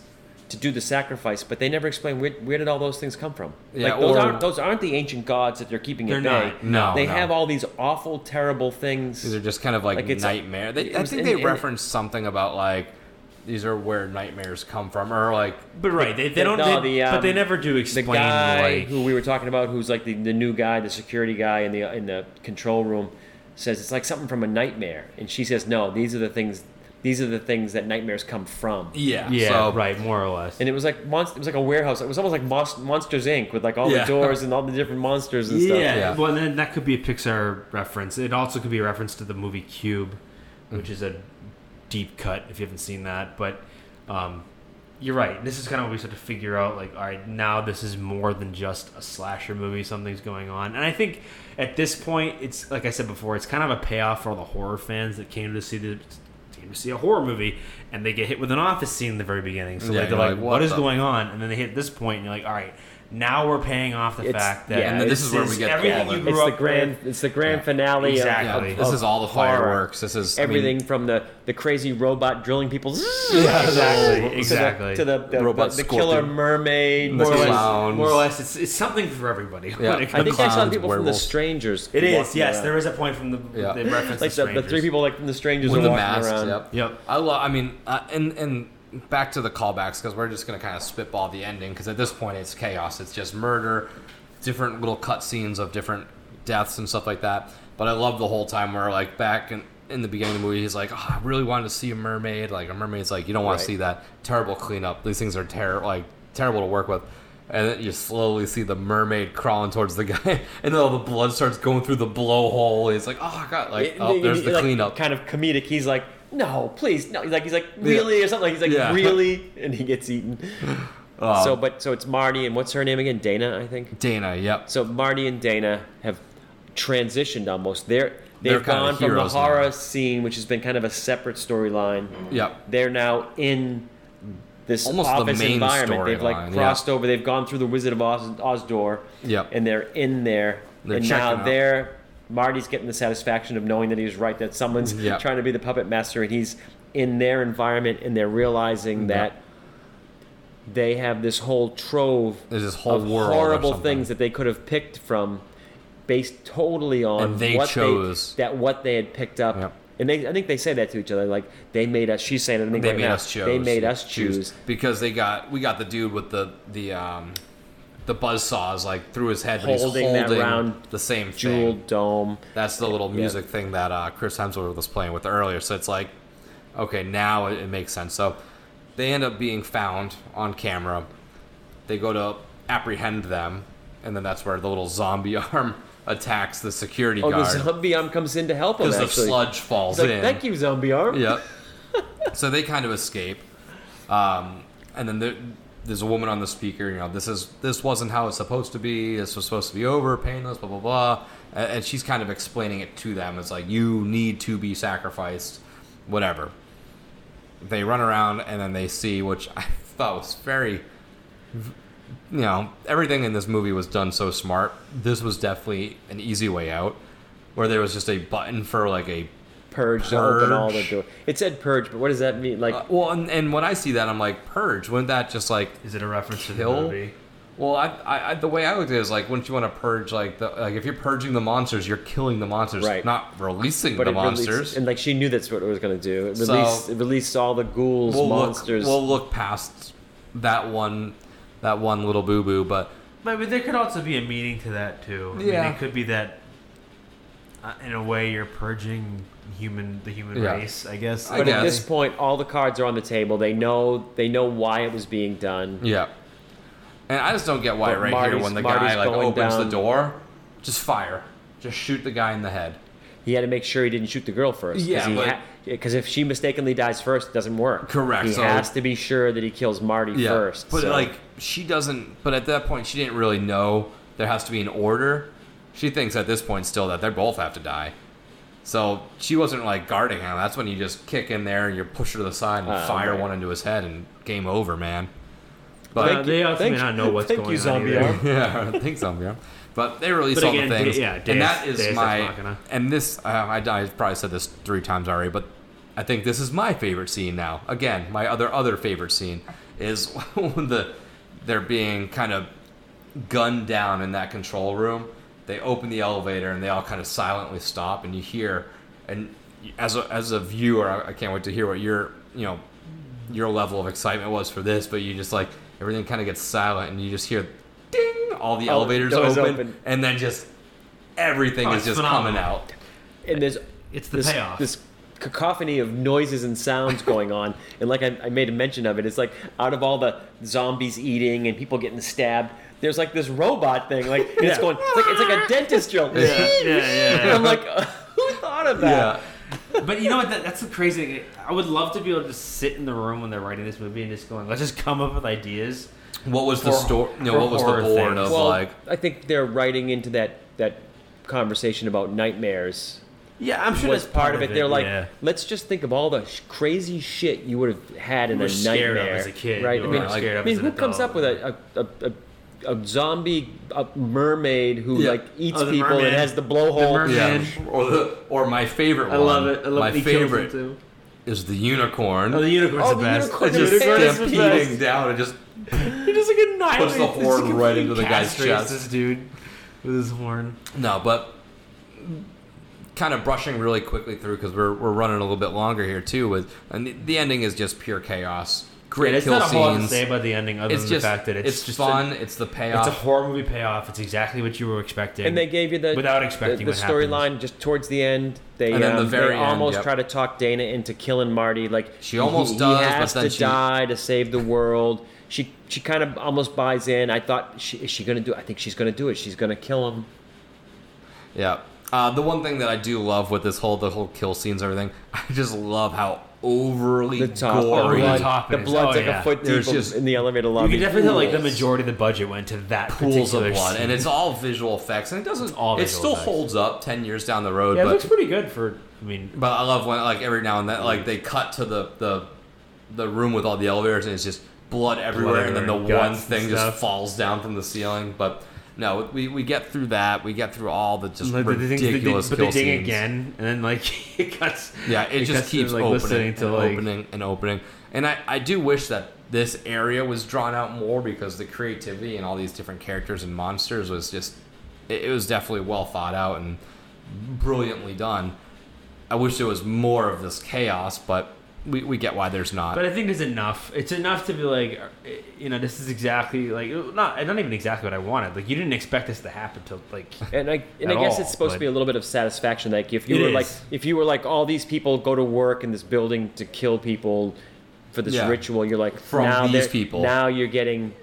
to do the sacrifice, but they never explain where, where did all those things come from. Yeah, like those or- aren't those aren't the ancient gods that they're keeping They're at not. bay. No, they no. have all these awful, terrible things. These are just kind of like, Like, it's- nightmare. They, it I think and- they and- referenced something about like these are where nightmares come from, or like But right, they, they the- don't. no, they- the, but they um, never do explain. the explain guy like who we were talking about, who's like the, the new guy, the security guy in the in the control room, says it's like something from a nightmare, and she says, "No, these are the things. These are the things that nightmares come from." yeah, yeah, so, right, more or less. And it was like monst- It was like a warehouse. It was almost like Monst- Monsters Inc. with like all Yeah. the doors and all the different monsters and yeah, stuff. Yeah. well, then that could be a Pixar reference. It also could be a reference to the movie Cube, which is a deep cut if you haven't seen that. But um, you're right. This is kind of what we start to figure out. Like, all right, now this is more than just a slasher movie. Something's going on, and I think at this point, it's like I said before, it's kind of a payoff for all the horror fans that came to see the came to see a horror movie, and they get hit with an office scene in the very beginning. So Yeah, like, they're like, like, what what is the- going on? And then they hit this point, and you're like, all right. Now we're paying off the It's- fact that yeah, And this is where we get everything all you the- grew It's the grand. with. It's the grand finale. Exactly. Of, this is all the horror. fireworks. This is I mean, Everything from the the crazy robot drilling people. [laughs] Yeah, exactly, to the- exactly. To the, the, Robot the, the killer scorpion. mermaid. The more or, less, more or less, it's, it's something for everybody. Yeah. when it I comes think I saw clowns, people from the. Strangers. It is, yes. around. There is a point from the, Yeah. the reference like the, the three people like from the strangers with are the walking masks. around. Yep. Yep. I love. I mean, uh, and and back to the callbacks because we're just gonna kind of spitball the ending because at this point it's chaos. It's just murder, different little cut scenes of different deaths and stuff like that. But I love the whole time where like back in. In the beginning of the movie, he's like, oh, "I really wanted to see a mermaid." Like a mermaid's like, "You don't want Right. to see that terrible cleanup. These things are terrible, like terrible to work with." And then you slowly see the mermaid crawling towards the [laughs] guy, and then all the blood starts going through the blowhole. He's like, "Oh god!" Like, It- oh, it- there's it- the like, cleanup. Kind of comedic. He's like, no, please, no. He's like, he's like, really, or something. He's like, Yeah. really, [laughs] and he gets eaten. Um, so, but so it's Marty and what's her name again? Dana, I think. Dana, yep. So Marty and Dana have transitioned almost. They're They're they've gone from the heroes now. horror scene, which has been kind of a separate storyline. Yep. They're now in this Almost the office main environment. They've like yeah. crossed over. They've gone through the Wizard of Oz, Oz door. Yep. And they're in there. They're and now out. they're Marty's getting the satisfaction of knowing that he's right. That someone's Yep. trying to be the puppet master, and he's in their environment, and they're realizing that. They have this whole trove There's this whole of horrible things that they could have picked from, based totally on And they what chose. they, that what they had picked up. Yep. And they, I think they say that to each other, like they made us. She's saying it. I think They right made now, us choose. They made us choose. because they got we got the dude with the the um the buzz saws like through his head, but Holding he's that round the same Jewel thing. dome. That's the little music thing that uh, Chris Hemsworth was playing with earlier. So it's like, okay, now it, it makes sense. So they end up being found on camera. They go to apprehend them, and then that's where the little zombie [laughs] arm attacks the security guard. Oh, the zombie arm comes in to help him. because the sludge falls like, in. thank you, zombie arm. Yep. [laughs] so they kind of escape, um, and then there's a woman on the speaker. You know, this is this wasn't how it's supposed to be. This was supposed to be over, painless, blah blah blah. And, she's kind of explaining it to them. It's like you need to be sacrificed, whatever. They run around and then they see, which I [laughs] thought was very, you know, everything in this movie was done so smart. This was definitely an easy way out, where there was just a button for like a Purge, to open all the Purge. door. It said purge, but what does that mean? Like, Uh, well, and, and when I see that, I'm like, purge. Wouldn't that just like Is it a reference to the kill? movie? Well, I, I, I the way I look at it is like, wouldn't you want to purge like the like if you're purging the monsters, you're killing the monsters, Right. not releasing but the monsters. released, and like she knew that's what it was going to do. It So- it released all the ghouls, we'll monsters. Look, we'll look past that one, that one little boo boo, but But, but there could also be a meaning to that too. I Yeah. mean, it could be that, uh, in a way, you're purging human the human Yeah. race. I guess. I but at this point, all the cards are on the table. They know they know why it was being done. yeah. And I just don't get why But right Marty's- here when the Marty's guy like going opens the door, just fire, just shoot the guy in the head. He had to make sure he didn't shoot the girl first. Yeah, because if she mistakenly dies first, it doesn't work. Correct, He so- has to be sure that he kills Marty Yeah, first. but so- like she doesn't. But at that point, she didn't really know there has to be an order. She thinks at this point still that they both have to die. So she wasn't like guarding him. That's when you just kick in there, and you push her to the side, and Ah, fire right. one into his head, and game over, man. But Uh, they also thank may not know what's thank going you, on zombie either. arm. [laughs] yeah, I think so. Yeah, but they released But all again, the things, de- yeah, and that is Deus Ex my Machina. and this. Uh, I, I probably said this three times already, but I think this is my favorite scene now. Again, my other other favorite scene is [laughs] when the they're being kind of gunned down in that control room. They open the elevator and they all kind of silently stop, and you hear, and as a as a viewer, I, I can't wait to hear what your you know your level of excitement was for this, but you just like everything kind of gets silent, and you just hear ding, all the Oh, elevators open, open. and then just everything Oh, is just phenomenal. coming out. and there's It's the this, payoff. this cacophony of noises and sounds [laughs] going on and like I, I made a mention of it it's like out of all the zombies eating and people getting stabbed there's like this robot thing like and it's going it's like it's like a dentist drill yeah, yeah, yeah. [laughs] and i'm like uh, who thought of that But you know what? That, that's the crazy thing. I would love to be able to just sit in the room when they're writing this movie and just going, let's just come up with ideas. What was the story? You know, what was the horror board things. of well like? i think they're writing into that that conversation about nightmares Yeah, I'm sure was that's part of it. They're like, yeah. let's just think of all the sh- crazy shit you would have had in You a were scared of nightmare as a kid, right? you I mean, scared of I mean, an who comes adult. up with a a, a, a a zombie a mermaid who Yeah. like eats Oh, people merman. and has the blowhole? merman. Yeah, Man. or the or my favorite I one. love it. I love my that he kills them favorite too. is the unicorn. Oh, the unicorn's Oh, the the best. unicorn It's just the best. stampeding down and just [laughs] He just like annihilates. Puts the horn right into the guy's chest. This dude with his horn. no, but kind of brushing really quickly through because we're we're running a little bit longer here too. With and the, the ending is just pure chaos. Great Yeah, it's kill not a whole lot to scenes. say about the ending other It's than just the fact that it's, it's just fun. A, it's the payoff. it's a horror movie payoff. It's exactly what you were expecting. And they gave you the Without expecting the, the storyline just towards the end. They And then the um, very they end, almost yep. try to talk Dana into killing Marty. Like She almost he, does, He but has then to she- die to save the world. She she kind of almost buys in. I thought she, is she going to do? it? I think she's going to do it. She's going to kill him. Yeah. Uh, the one thing that I do love with this whole the whole kill scenes and everything, [laughs] I just love how overly The top, gory. the blood, top the blood's oh, like yeah. a foot deep just in the elevator You can definitely tell like the majority of the budget went to that pools of particular blood, scene. and it's all visual effects, and it doesn't. all it still effects. holds up ten years down the road, yeah, it looks pretty good for. I mean, But I love when like every now and then like mm. they cut to the the the room with all the elevators and it's just blood everywhere, and then the one thing just falls down from the ceiling. But no, we, we get through that. We get through all the just like, the things- they- ridiculous but they ding again, and then like [laughs] it cuts. Yeah, it, just cuts to, keeps like, opening to and like opening and opening. And I, I do wish that this area was drawn out more because the creativity and all these different characters and monsters was just it, it was definitely well thought out and brilliantly done. I wish there was more of this chaos, but we, we get why there's not. But I think it's enough. It's enough to be like, you know, this is exactly like not not even exactly what I wanted. Like you didn't expect this to happen till like And I and I guess all, it's supposed to be a little bit of satisfaction. Like if you were is. like if you were like all these people go to work in this building to kill people for this Yeah. ritual, you're like From now these people. Now you're getting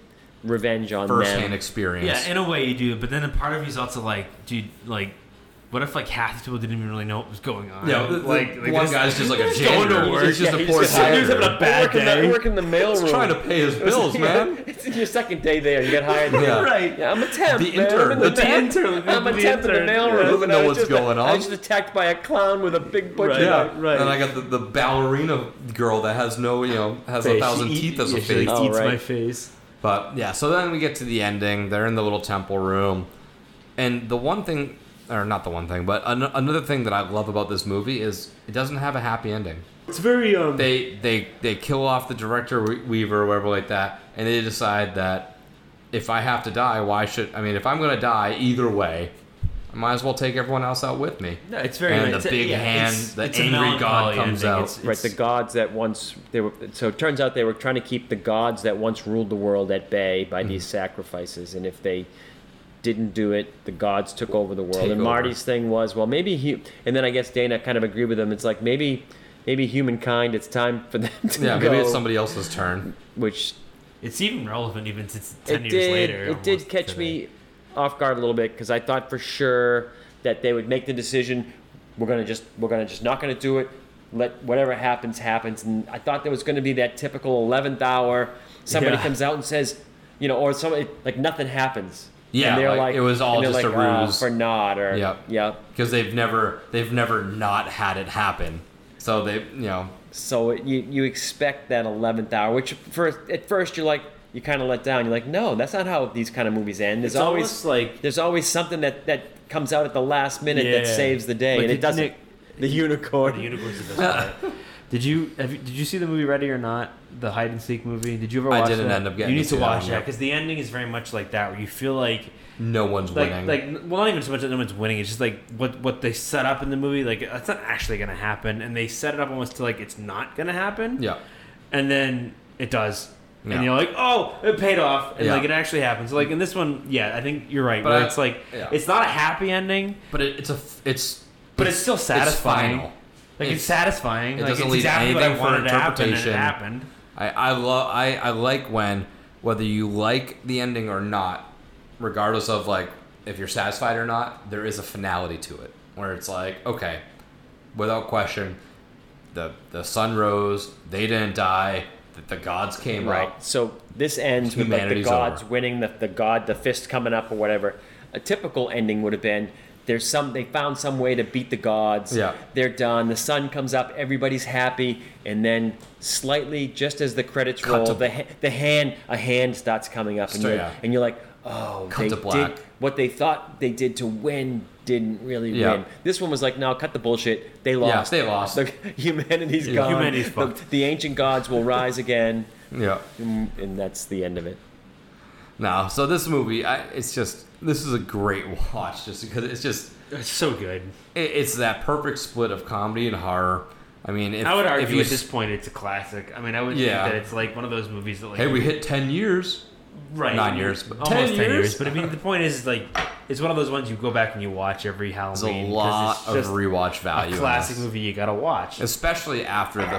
revenge on First-hand them. experience. yeah, in a way you do. But then a part of you is also like, dude, like. What if like half the people didn't even really know what was going on? Yeah, the, the like, like one this- guy's just like a going to janitor. work. He's just Yeah, a he's poor just- he's having a bad work in the, day. work in the mail He's room. trying to pay his [laughs] bills, man. [laughs] It's your second day there. You get hired. Yeah. [laughs] Right. Yeah, I'm a temp. The man. I'm intern, the the temp. intern, I'm a the temp in the intern. mail Yeah. room. Doesn't and know what's just, going I on. was just attacked by a clown with a big butcher Right. knife. Yeah, right. And I got the, the ballerina girl that has no, you know, has a thousand She eat- teeth as a yeah, she, face. like, Oh, eats right. my face. But yeah, so then we get to the ending. They're in the little temple room, and the one thing, or not the one thing, but an- another thing that I love about this movie is it doesn't have a happy ending. It's very um. They they they kill off the director We- Weaver or whatever like that, and they decide that if I have to die, why should I mean if I'm gonna die either way, I might as well take everyone else out with me. no, it's very. and it's the a- big yeah, hand, it's- the it's a angry god melancholy comes ending. out. It's- Right, the gods that once they were. So it turns out they were trying to keep the gods that once ruled the world at bay by these Mm-hmm. sacrifices, and if they didn't do it, the gods took over the world. Take and over. Marty's thing was, well, maybe he. And then I guess Dana kind of agreed with him. It's like maybe, maybe humankind. It's time for them [laughs] to Yeah, go. maybe it's somebody else's turn. Which It's even relevant even since ten it years did. later. it did catch today. me off guard a little bit because I thought for sure that they would make the decision. We're gonna just we're gonna just not gonna do it. Let whatever happens happens. And I thought there was gonna be that typical eleventh hour. Somebody Yeah. comes out and says, you know, or somebody like nothing happens. Yeah, and they're like, like, it was all just a like, "Ah, ruse." for not or Yep. yep. because they've never they've never not had it happen. So they you know So it, you you expect that eleventh hour, which first at first you're like you kind of let down. You're like, no, that's not how these kind of movies end. There's It's always like there's always something that that comes out at the last minute that saves the day, Like and it doesn't. Nick- the unicorn. the unicorn's the best part. [laughs] Did you, have you did you see the movie Ready or Not? The hide and seek movie. Did you ever I watch didn't that? end up getting You need to to watch that because the ending is very much like that, where you feel like no one's like winning. like well not even so much that no one's winning. It's just like what what they set up in the movie. Like it's not actually gonna happen, and they set it up almost to like it's not gonna happen. yeah, and then it does. Yeah. And you're like, oh, it paid off, and Yeah. like it actually happens. Like in this one, yeah, I think you're right. But where I- it's like yeah. it's not a happy ending, but it, it's a it's but it's still satisfying. final. Like it's, It's- satisfying. it like doesn't it's leave exactly what I anything for wanted to happen, and it interpretation. happened. I I love I I like when whether you like the ending or not, regardless of like if you're satisfied or not, there is a finality to it where it's like okay, without question, the the sun rose, they didn't die, the, the gods came Right. up. So this ends with like the gods over. winning, the, the god, the fist coming up or whatever. A typical ending would have been there's some they found some way to beat the gods. Yeah. They're done. The sun comes up. Everybody's happy, and then slightly, just as the credits Cut roll, to- the the hand a hand starts coming up, and So, you're, yeah. and you're like, oh, Cut they to black. did what they thought they did to win. Didn't really Yeah. win. This one was like, no, cut the bullshit. They Yeah, lost. they lost. The, [laughs] humanity's Yeah. gone. Humanity's the, fucked. the ancient gods will rise again. Yeah. Mm, and that's the end of it. No, so this movie, I, it's just this is a great [laughs] watch, just because it's just It's so good. it, it's that perfect split of comedy and horror. I mean, if, I would if argue you at this point it's a classic. I mean, I would Yeah. think that it's like one of those movies that like hey, we hit ten years. right nine years, but almost 10 ten, years? years. But I mean, the point is like it's one of those ones you go back and you watch every Halloween. There's a lot it's of rewatch a value. in classic this. movie you gotta watch. especially after the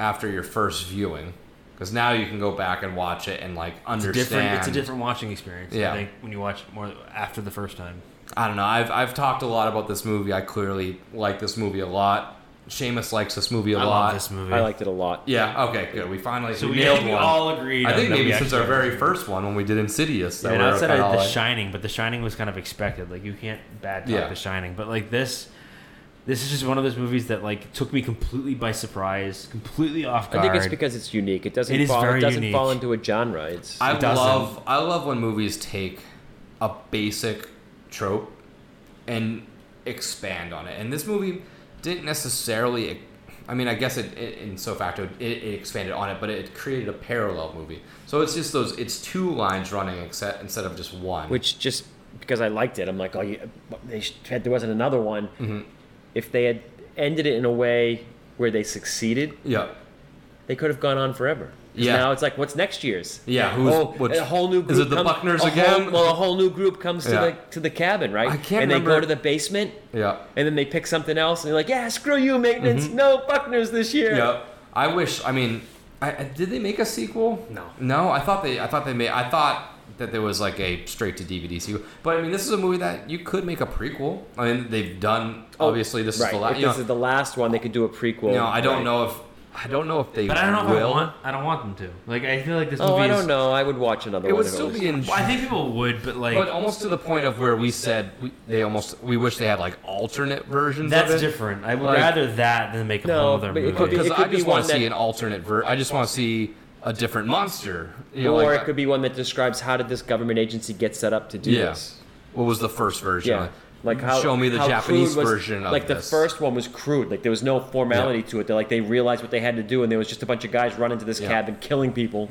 after your first viewing, because now you can go back and watch it and like It's understand. different. It's a different watching experience. Yeah. I think when you watch it more after the first time. I don't know. I've I've talked a lot about this movie. I clearly like this movie a lot. Shamus likes this movie a I lot. love this movie. I liked it a lot. Yeah. Okay. Good. We finally So we we, nailed we one. all agreed. I think that maybe since our actually- very first one when we did Insidious. That And we're outside kinda The like- Shining, but The Shining was kind of expected. Like you can't bad talk Yeah. The Shining, but like this, this is just one of those movies that like took me completely by surprise, completely off I think it's because it's unique. It doesn't It is fall. very it doesn't unique. fall into a genre. It's I It love I love when movies take a basic trope and expand on it. And this movie didn't necessarily. I mean, I guess it, it ipso facto it, it expanded on it, but it created a parallel movie. So it's just those. It's two lines running except, instead of just one. which just because I liked it, I'm like, oh, you, they sh- had, there wasn't another one. Mm-hmm. If they had ended it in a way where they succeeded, yeah, they could have gone on forever. Yeah. Now it's like, what's next year's? Yeah, who's- oh, which- a whole new group is it the comes- Buckners again? Whole, well, a whole new group comes to Yeah. the to the cabin, right? I can't and they remember- go to the basement, Yeah. and then they pick something else, and they're like, yeah, screw you, maintenance. Mm-hmm. No Buckners this year. Yeah. I wish. I mean, I, I- did they make a sequel? No. No, I thought they. I thought they made. I thought that there was like a straight to DVD sequel. But I mean, this is a movie that you could make a prequel. I mean, they've done. Oh, obviously, this Oh, right. is the last. If You know, this is the last one, they could do a prequel. you know, I don't right. know if. I don't know if they But I don't know if I will. want. I don't want them to. Like I feel like this oh, movie Oh, I is. don't know. I would watch another It one. would still be in. Well, I think people would, but like But almost to the point of where we said we, they almost we wish they had like alternate versions that's of it. different. I would Like- rather that than make a No, whole other movie. Because I just want to see an alternate ver. I just want to see a different monster. You know, or like, it could be one that describes how did this government agency get set up to do Yeah. this. What was the first version? Yeah. Like how show me the Japanese was- version of like this. the first one was crude. Like there was no formality to it. They like they realized what they had to do, and there was just a bunch of guys running to this Yeah. Mm-hmm. cabin killing people,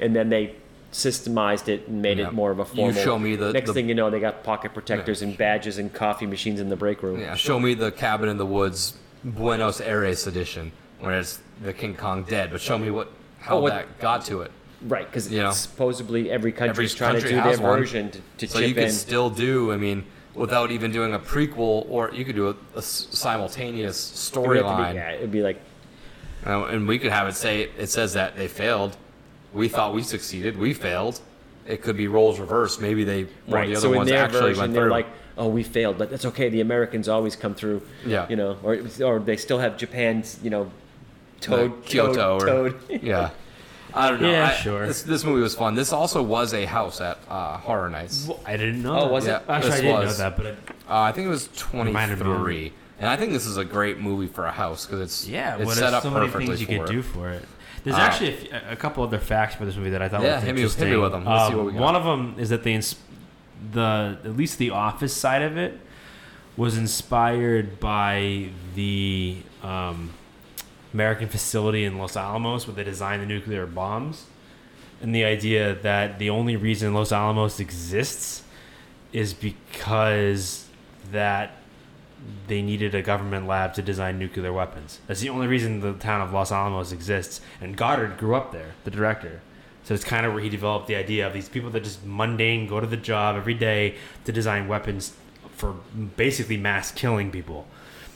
and then they systemized it and made Yeah. it more of a formal. You show me the- next the- thing you know, they got pocket protectors and badges and coffee machines in the break room. Yeah, show me the cabin in the woods, Buenos Aires edition, where it's the King Kong dead. But show me what how Oh, that got to it. Right, because You know. supposedly every country Every trying country to do their one. version to, to So chip you could in. still do. I mean, without even doing a prequel, or you could do a simultaneous It would have to be- storyline. Yeah, it'd be like Uh, and we could have it say it says that they failed. We thought we succeeded. We failed. It could be roles reversed. Maybe they one of right. the other So in ones their actually version, went they're like, "Oh, we failed, but that's okay. The Americans always come through." Yeah. You know, or or they still have Japan's, you know, toad, Like Kyoto or- toad. [laughs] yeah. I don't know. Yeah, I- sure. This, this movie was fun. This also was a house at uh, Horror Nights. I didn't know. Oh, that. was it? Yeah, Actually, I didn't was. know that, but it, Uh, I think it was Reminded me of 23. And I think this is a great movie for a house because it's yeah, it's what set if up so many perfectly things you for could it. do for it. There's Uh, actually a couple other facts for this movie that I thought Yeah, was hit me- hit me interesting. with 'em. Let's see Um, what we got. One of them is that they ins- the at least the office side of it was inspired by the um, American facility in Los Alamos where they designed the nuclear bombs, and the idea that the only reason Los Alamos exists is because that they needed a government lab to design nuclear weapons. That's the only reason the town of Los Alamos exists. And Goddard grew up there, the director. So it's kind of where he developed the idea of these people that just mundane go to the job every day to design weapons for basically mass killing people.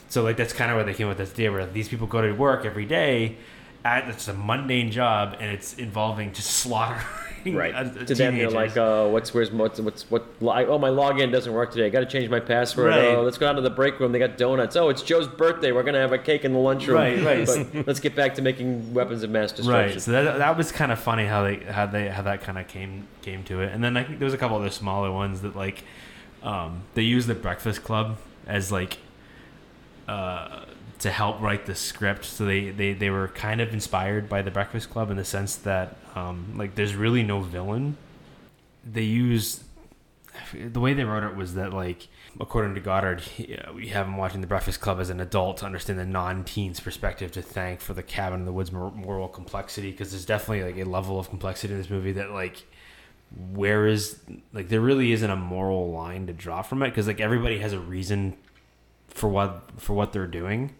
So like that's kind of where they came with this idea where these people go to work every day at it's a mundane job and it's involving just [laughs] slaughtering Right. uh, to them, they're like, "Oh, what's where's what's what's what? Oh, my login doesn't work today. I got to change my password. Right. Oh, let's go down to the break room. They got donuts. Oh, it's Joe's birthday. We're gonna have a cake in the lunchroom. Right, right. [laughs] But let's get back to making weapons of mass destruction. Right. So that, that was kind of funny how they how they how that kind of came came to it. And then I think there was a couple other smaller ones that like um, they used the Breakfast Club as like uh, to help write the script. So they, they they were kind of inspired by the Breakfast Club in the sense that um, like there's really no villain. They use the way they wrote it was that like according to Goddard, he, uh, we have him watching The Breakfast Club as an adult to understand the non-teen's perspective to thank for the cabin in the woods moral complexity because there's definitely like a level of complexity in this movie that like where is like there really isn't a moral line to draw from it because like everybody has a reason for what for what they're doing.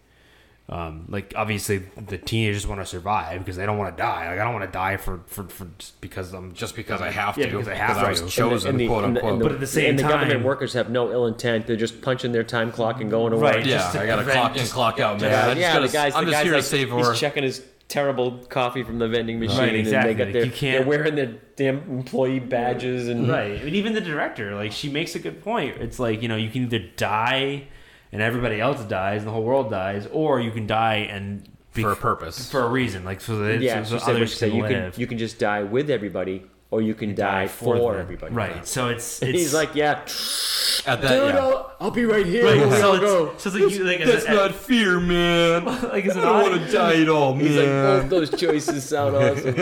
Um, like obviously the teenagers want to survive because they don't want to die. Like I don't want to die for, for, for just because I'm Just because I have to. Yeah, to. because I have I to. was And chosen, And the- quote and the- unquote. and the- But at the same and the government workers have no ill intent. They're just punching their time clock and going to work. Right. yeah, just to I got to clock in, clock out, man. Yeah, I just yeah, gotta, the guys, I'm the just guy's here like, to save he's our. checking his terrible coffee from the vending machine, Right, and exactly. they got their, You can't- they're wearing their damn employee badges and Right. And even the director, like, she makes a good point. It's like, you know, you can either die and everybody else dies and the whole world dies, or you can die and be For a purpose. for a reason, like so that yeah, so, she so others she said can you live. can you can just die with everybody, or you can die, for, them. everybody. Right. So it's, [laughs] it's he's like, yeah, At that, dude, yeah. I'll, I'll be right here. right. So it's, go. so it's like you like That's a- not fear, man. [laughs] like as I don't want to die at all, He's like, both those choices sound [laughs] awesome.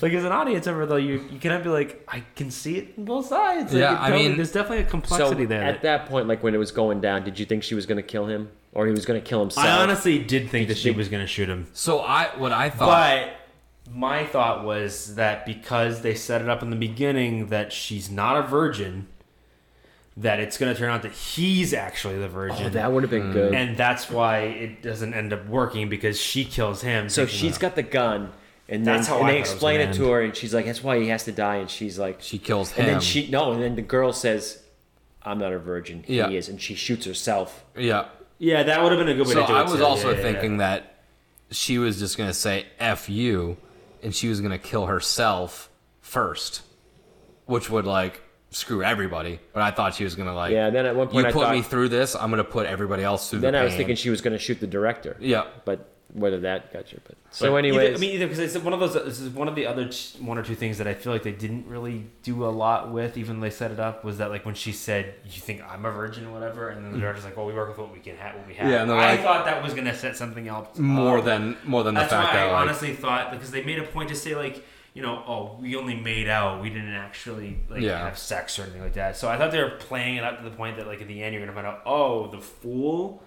like as an audience member though, you you cannot be like, I can see it on both sides. Like, Yeah, I mean- there's definitely a so complexity there. at that point, like when it was going down, did you think she was going to kill him, or he was going to kill himself? I honestly did think that she think- was going to shoot him. So I, what I thought, But my thought was that because they set it up in the beginning that she's not a virgin, that it's going to turn out that he's actually the oh, virgin. Oh, that would have been good. and that's why it doesn't end up working because she kills him. so thinking she's that- got the gun, and then That's how and I they thought it explain it to her, and she's like, "That's why he has to die." And she's like, She kills him. and then she no, and then the girl says, "I'm not a virgin. Yeah. He is," and she shoots herself. yeah. Yeah, that would have been a good way So to do it. I was too. also Yeah, yeah, yeah. thinking that she was just gonna say "f you," and she was gonna kill herself first, which would like screw everybody. But I thought she was gonna like, Yeah. Then at one you point, I put thought. me through this, I'm gonna put everybody else through. then the I was thinking she was going to shoot the director. yeah, But whether that got you, but so But anyways, either, I mean, either because it's one of those. This is one of the other t- one or two things that I feel like they didn't really do a lot with, even though they set it up. Was that like when she said, "You think I'm a virgin or whatever," and then the mm-hmm. director's like, "Well, we work with what we can have, what we have." Yeah, and they're I like- thought that was gonna set something else more up. than more than the That's fact why that I like, honestly thought because they made a point to say like, you know, oh, we only made out, we didn't actually like Yeah. have sex or anything like that. So I thought they were playing it up to the point that like at the end you're gonna find out, oh, the fool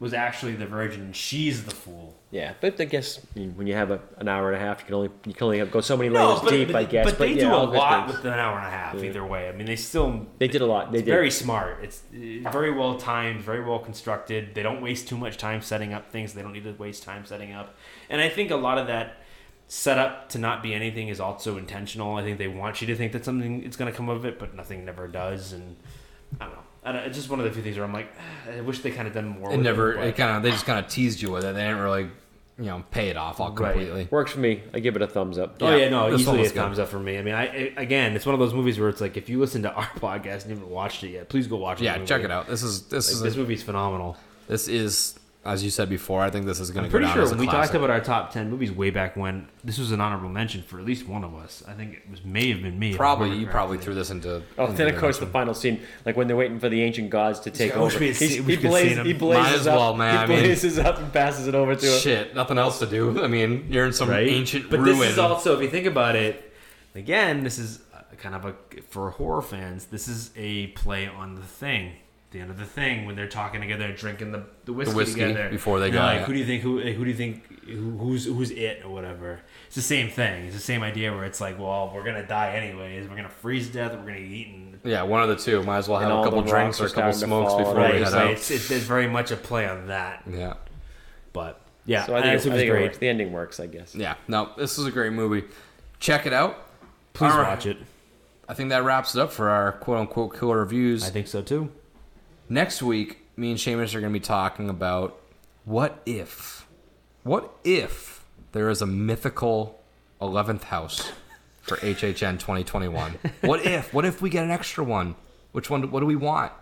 was actually the virgin, and she's the fool. Yeah. But I guess when you have a, an hour and a half, you can only you can only go so many layers deep, but, I guess. But, they yeah, do a lot things. with an hour and a half either way. I mean, they still They did a lot. They it's did. very smart. It's uh, very well timed, very well constructed. They don't waste too much time setting up things. They don't need to waste time setting up. And I think a lot of that setup to not be anything is also intentional. I think they want you to think that something is going to come of it, but nothing never does. And I don't know. I don't, it's just one of the few things where I'm like, "Ah, I wish they kind of done more. it with never. but- It kind of they just kind of teased you with it. They didn't really, you know, pay it off all completely. Works for me. I give it a thumbs up. Oh Yeah, yeah, no, this one easily a good. thumbs up for me. I mean, I, I again, it's one of those movies where it's like if you listen to our [laughs] podcast and you haven't watched it yet, please go watch it. Yeah, check it out. This is this Like, is this a, movie's phenomenal. this is as you said before. I think this is going to I'm go pretty down sure as a when we classic. talked about our top ten movies way back when, this was an honorable mention for at least one of us. I think it was may have been me. if I Probably remember you probably correctly. threw this into. Oh, into then of course the final scene, like when they're waiting for the ancient gods to take I wish over. we had He's- seen- we he, could blaze, seen him. he Might blazes as well, up. man. I He mean- blazes up and passes it over to him. Shit, nothing else to do. I mean, you're in some right? ancient but ruin. this is also, if you think about it, again, this is uh, kind of a for horror fans. This is a play on the thing. The end of the thing when they're talking together, drinking the the whiskey, whiskey together before they They're go, Like, yeah. who do you think? Who, who do you think? Who, who's who's it or whatever? It's the same thing. It's the same idea where it's like, well, we're gonna die anyways. We're gonna freeze to death. We're gonna eat eaten. yeah, one of the two. Might as well have a couple drinks or a couple smokes fall before and we Right. head So out. it's, it's, it's very much a play on that. Yeah, But yeah, So I think, this it, I was think it great. works. The ending works, I guess. yeah. No, this is a great movie. Check it out. Please All right. watch it. I think that wraps it up for our quote unquote killer reviews. I think so too. Next week, me and Shamus are going to be talking about what if, what if there is a mythical eleventh house for HHN 2021? what [laughs] if? What if we get an extra one? Which one? What do we want?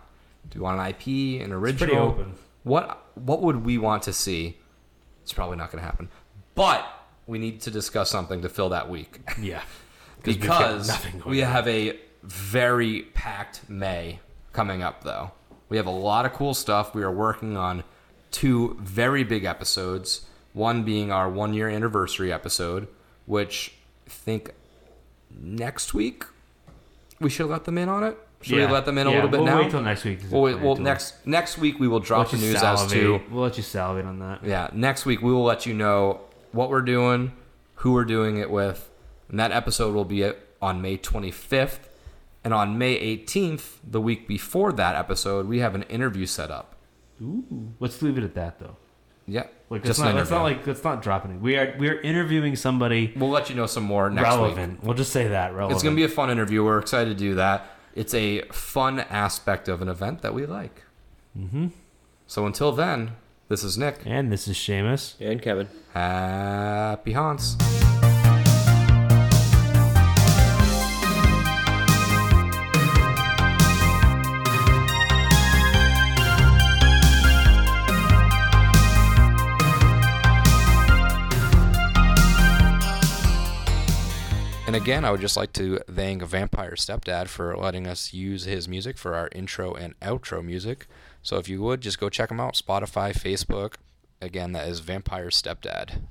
Do we want an IP, an original? pretty open. What What would we want to see? It's probably not going to happen, but we need to discuss something to fill that week [laughs] Yeah. because we on. have a very packed May coming up, though. We have a lot of cool stuff. We are working on two very big episodes. One being our one year anniversary episode, which I think next week we should let them in on it. Should Yeah. we let them in a little bit we'll now? Wait till next week. well, wait, well it to next next week we will drop the Let you news as to. We'll let you salivate on that. yeah, next week we will let you know what we're doing, who we're doing it with, and that episode will be on May 25th. And on May 18th, the week before that episode, we have an interview set up. Ooh. Let's leave it at that though. Yeah, Like just let's an not, let's not like let's not drop anything. We are we are interviewing somebody We'll let you know some more next week. relevant. We'll just say that relevant. It's going to be a fun interview. We're excited to do that. It's a fun aspect of an event that we like. Mm-hmm. So until then, this is Nick. and this is Shamus. And Kevin. Happy haunts. And again, I would just like to thank Vampire Stepdad for letting us use his music for our intro and outro music. So if you would, just go check him out Spotify, Facebook. Again, that is Vampire Stepdad.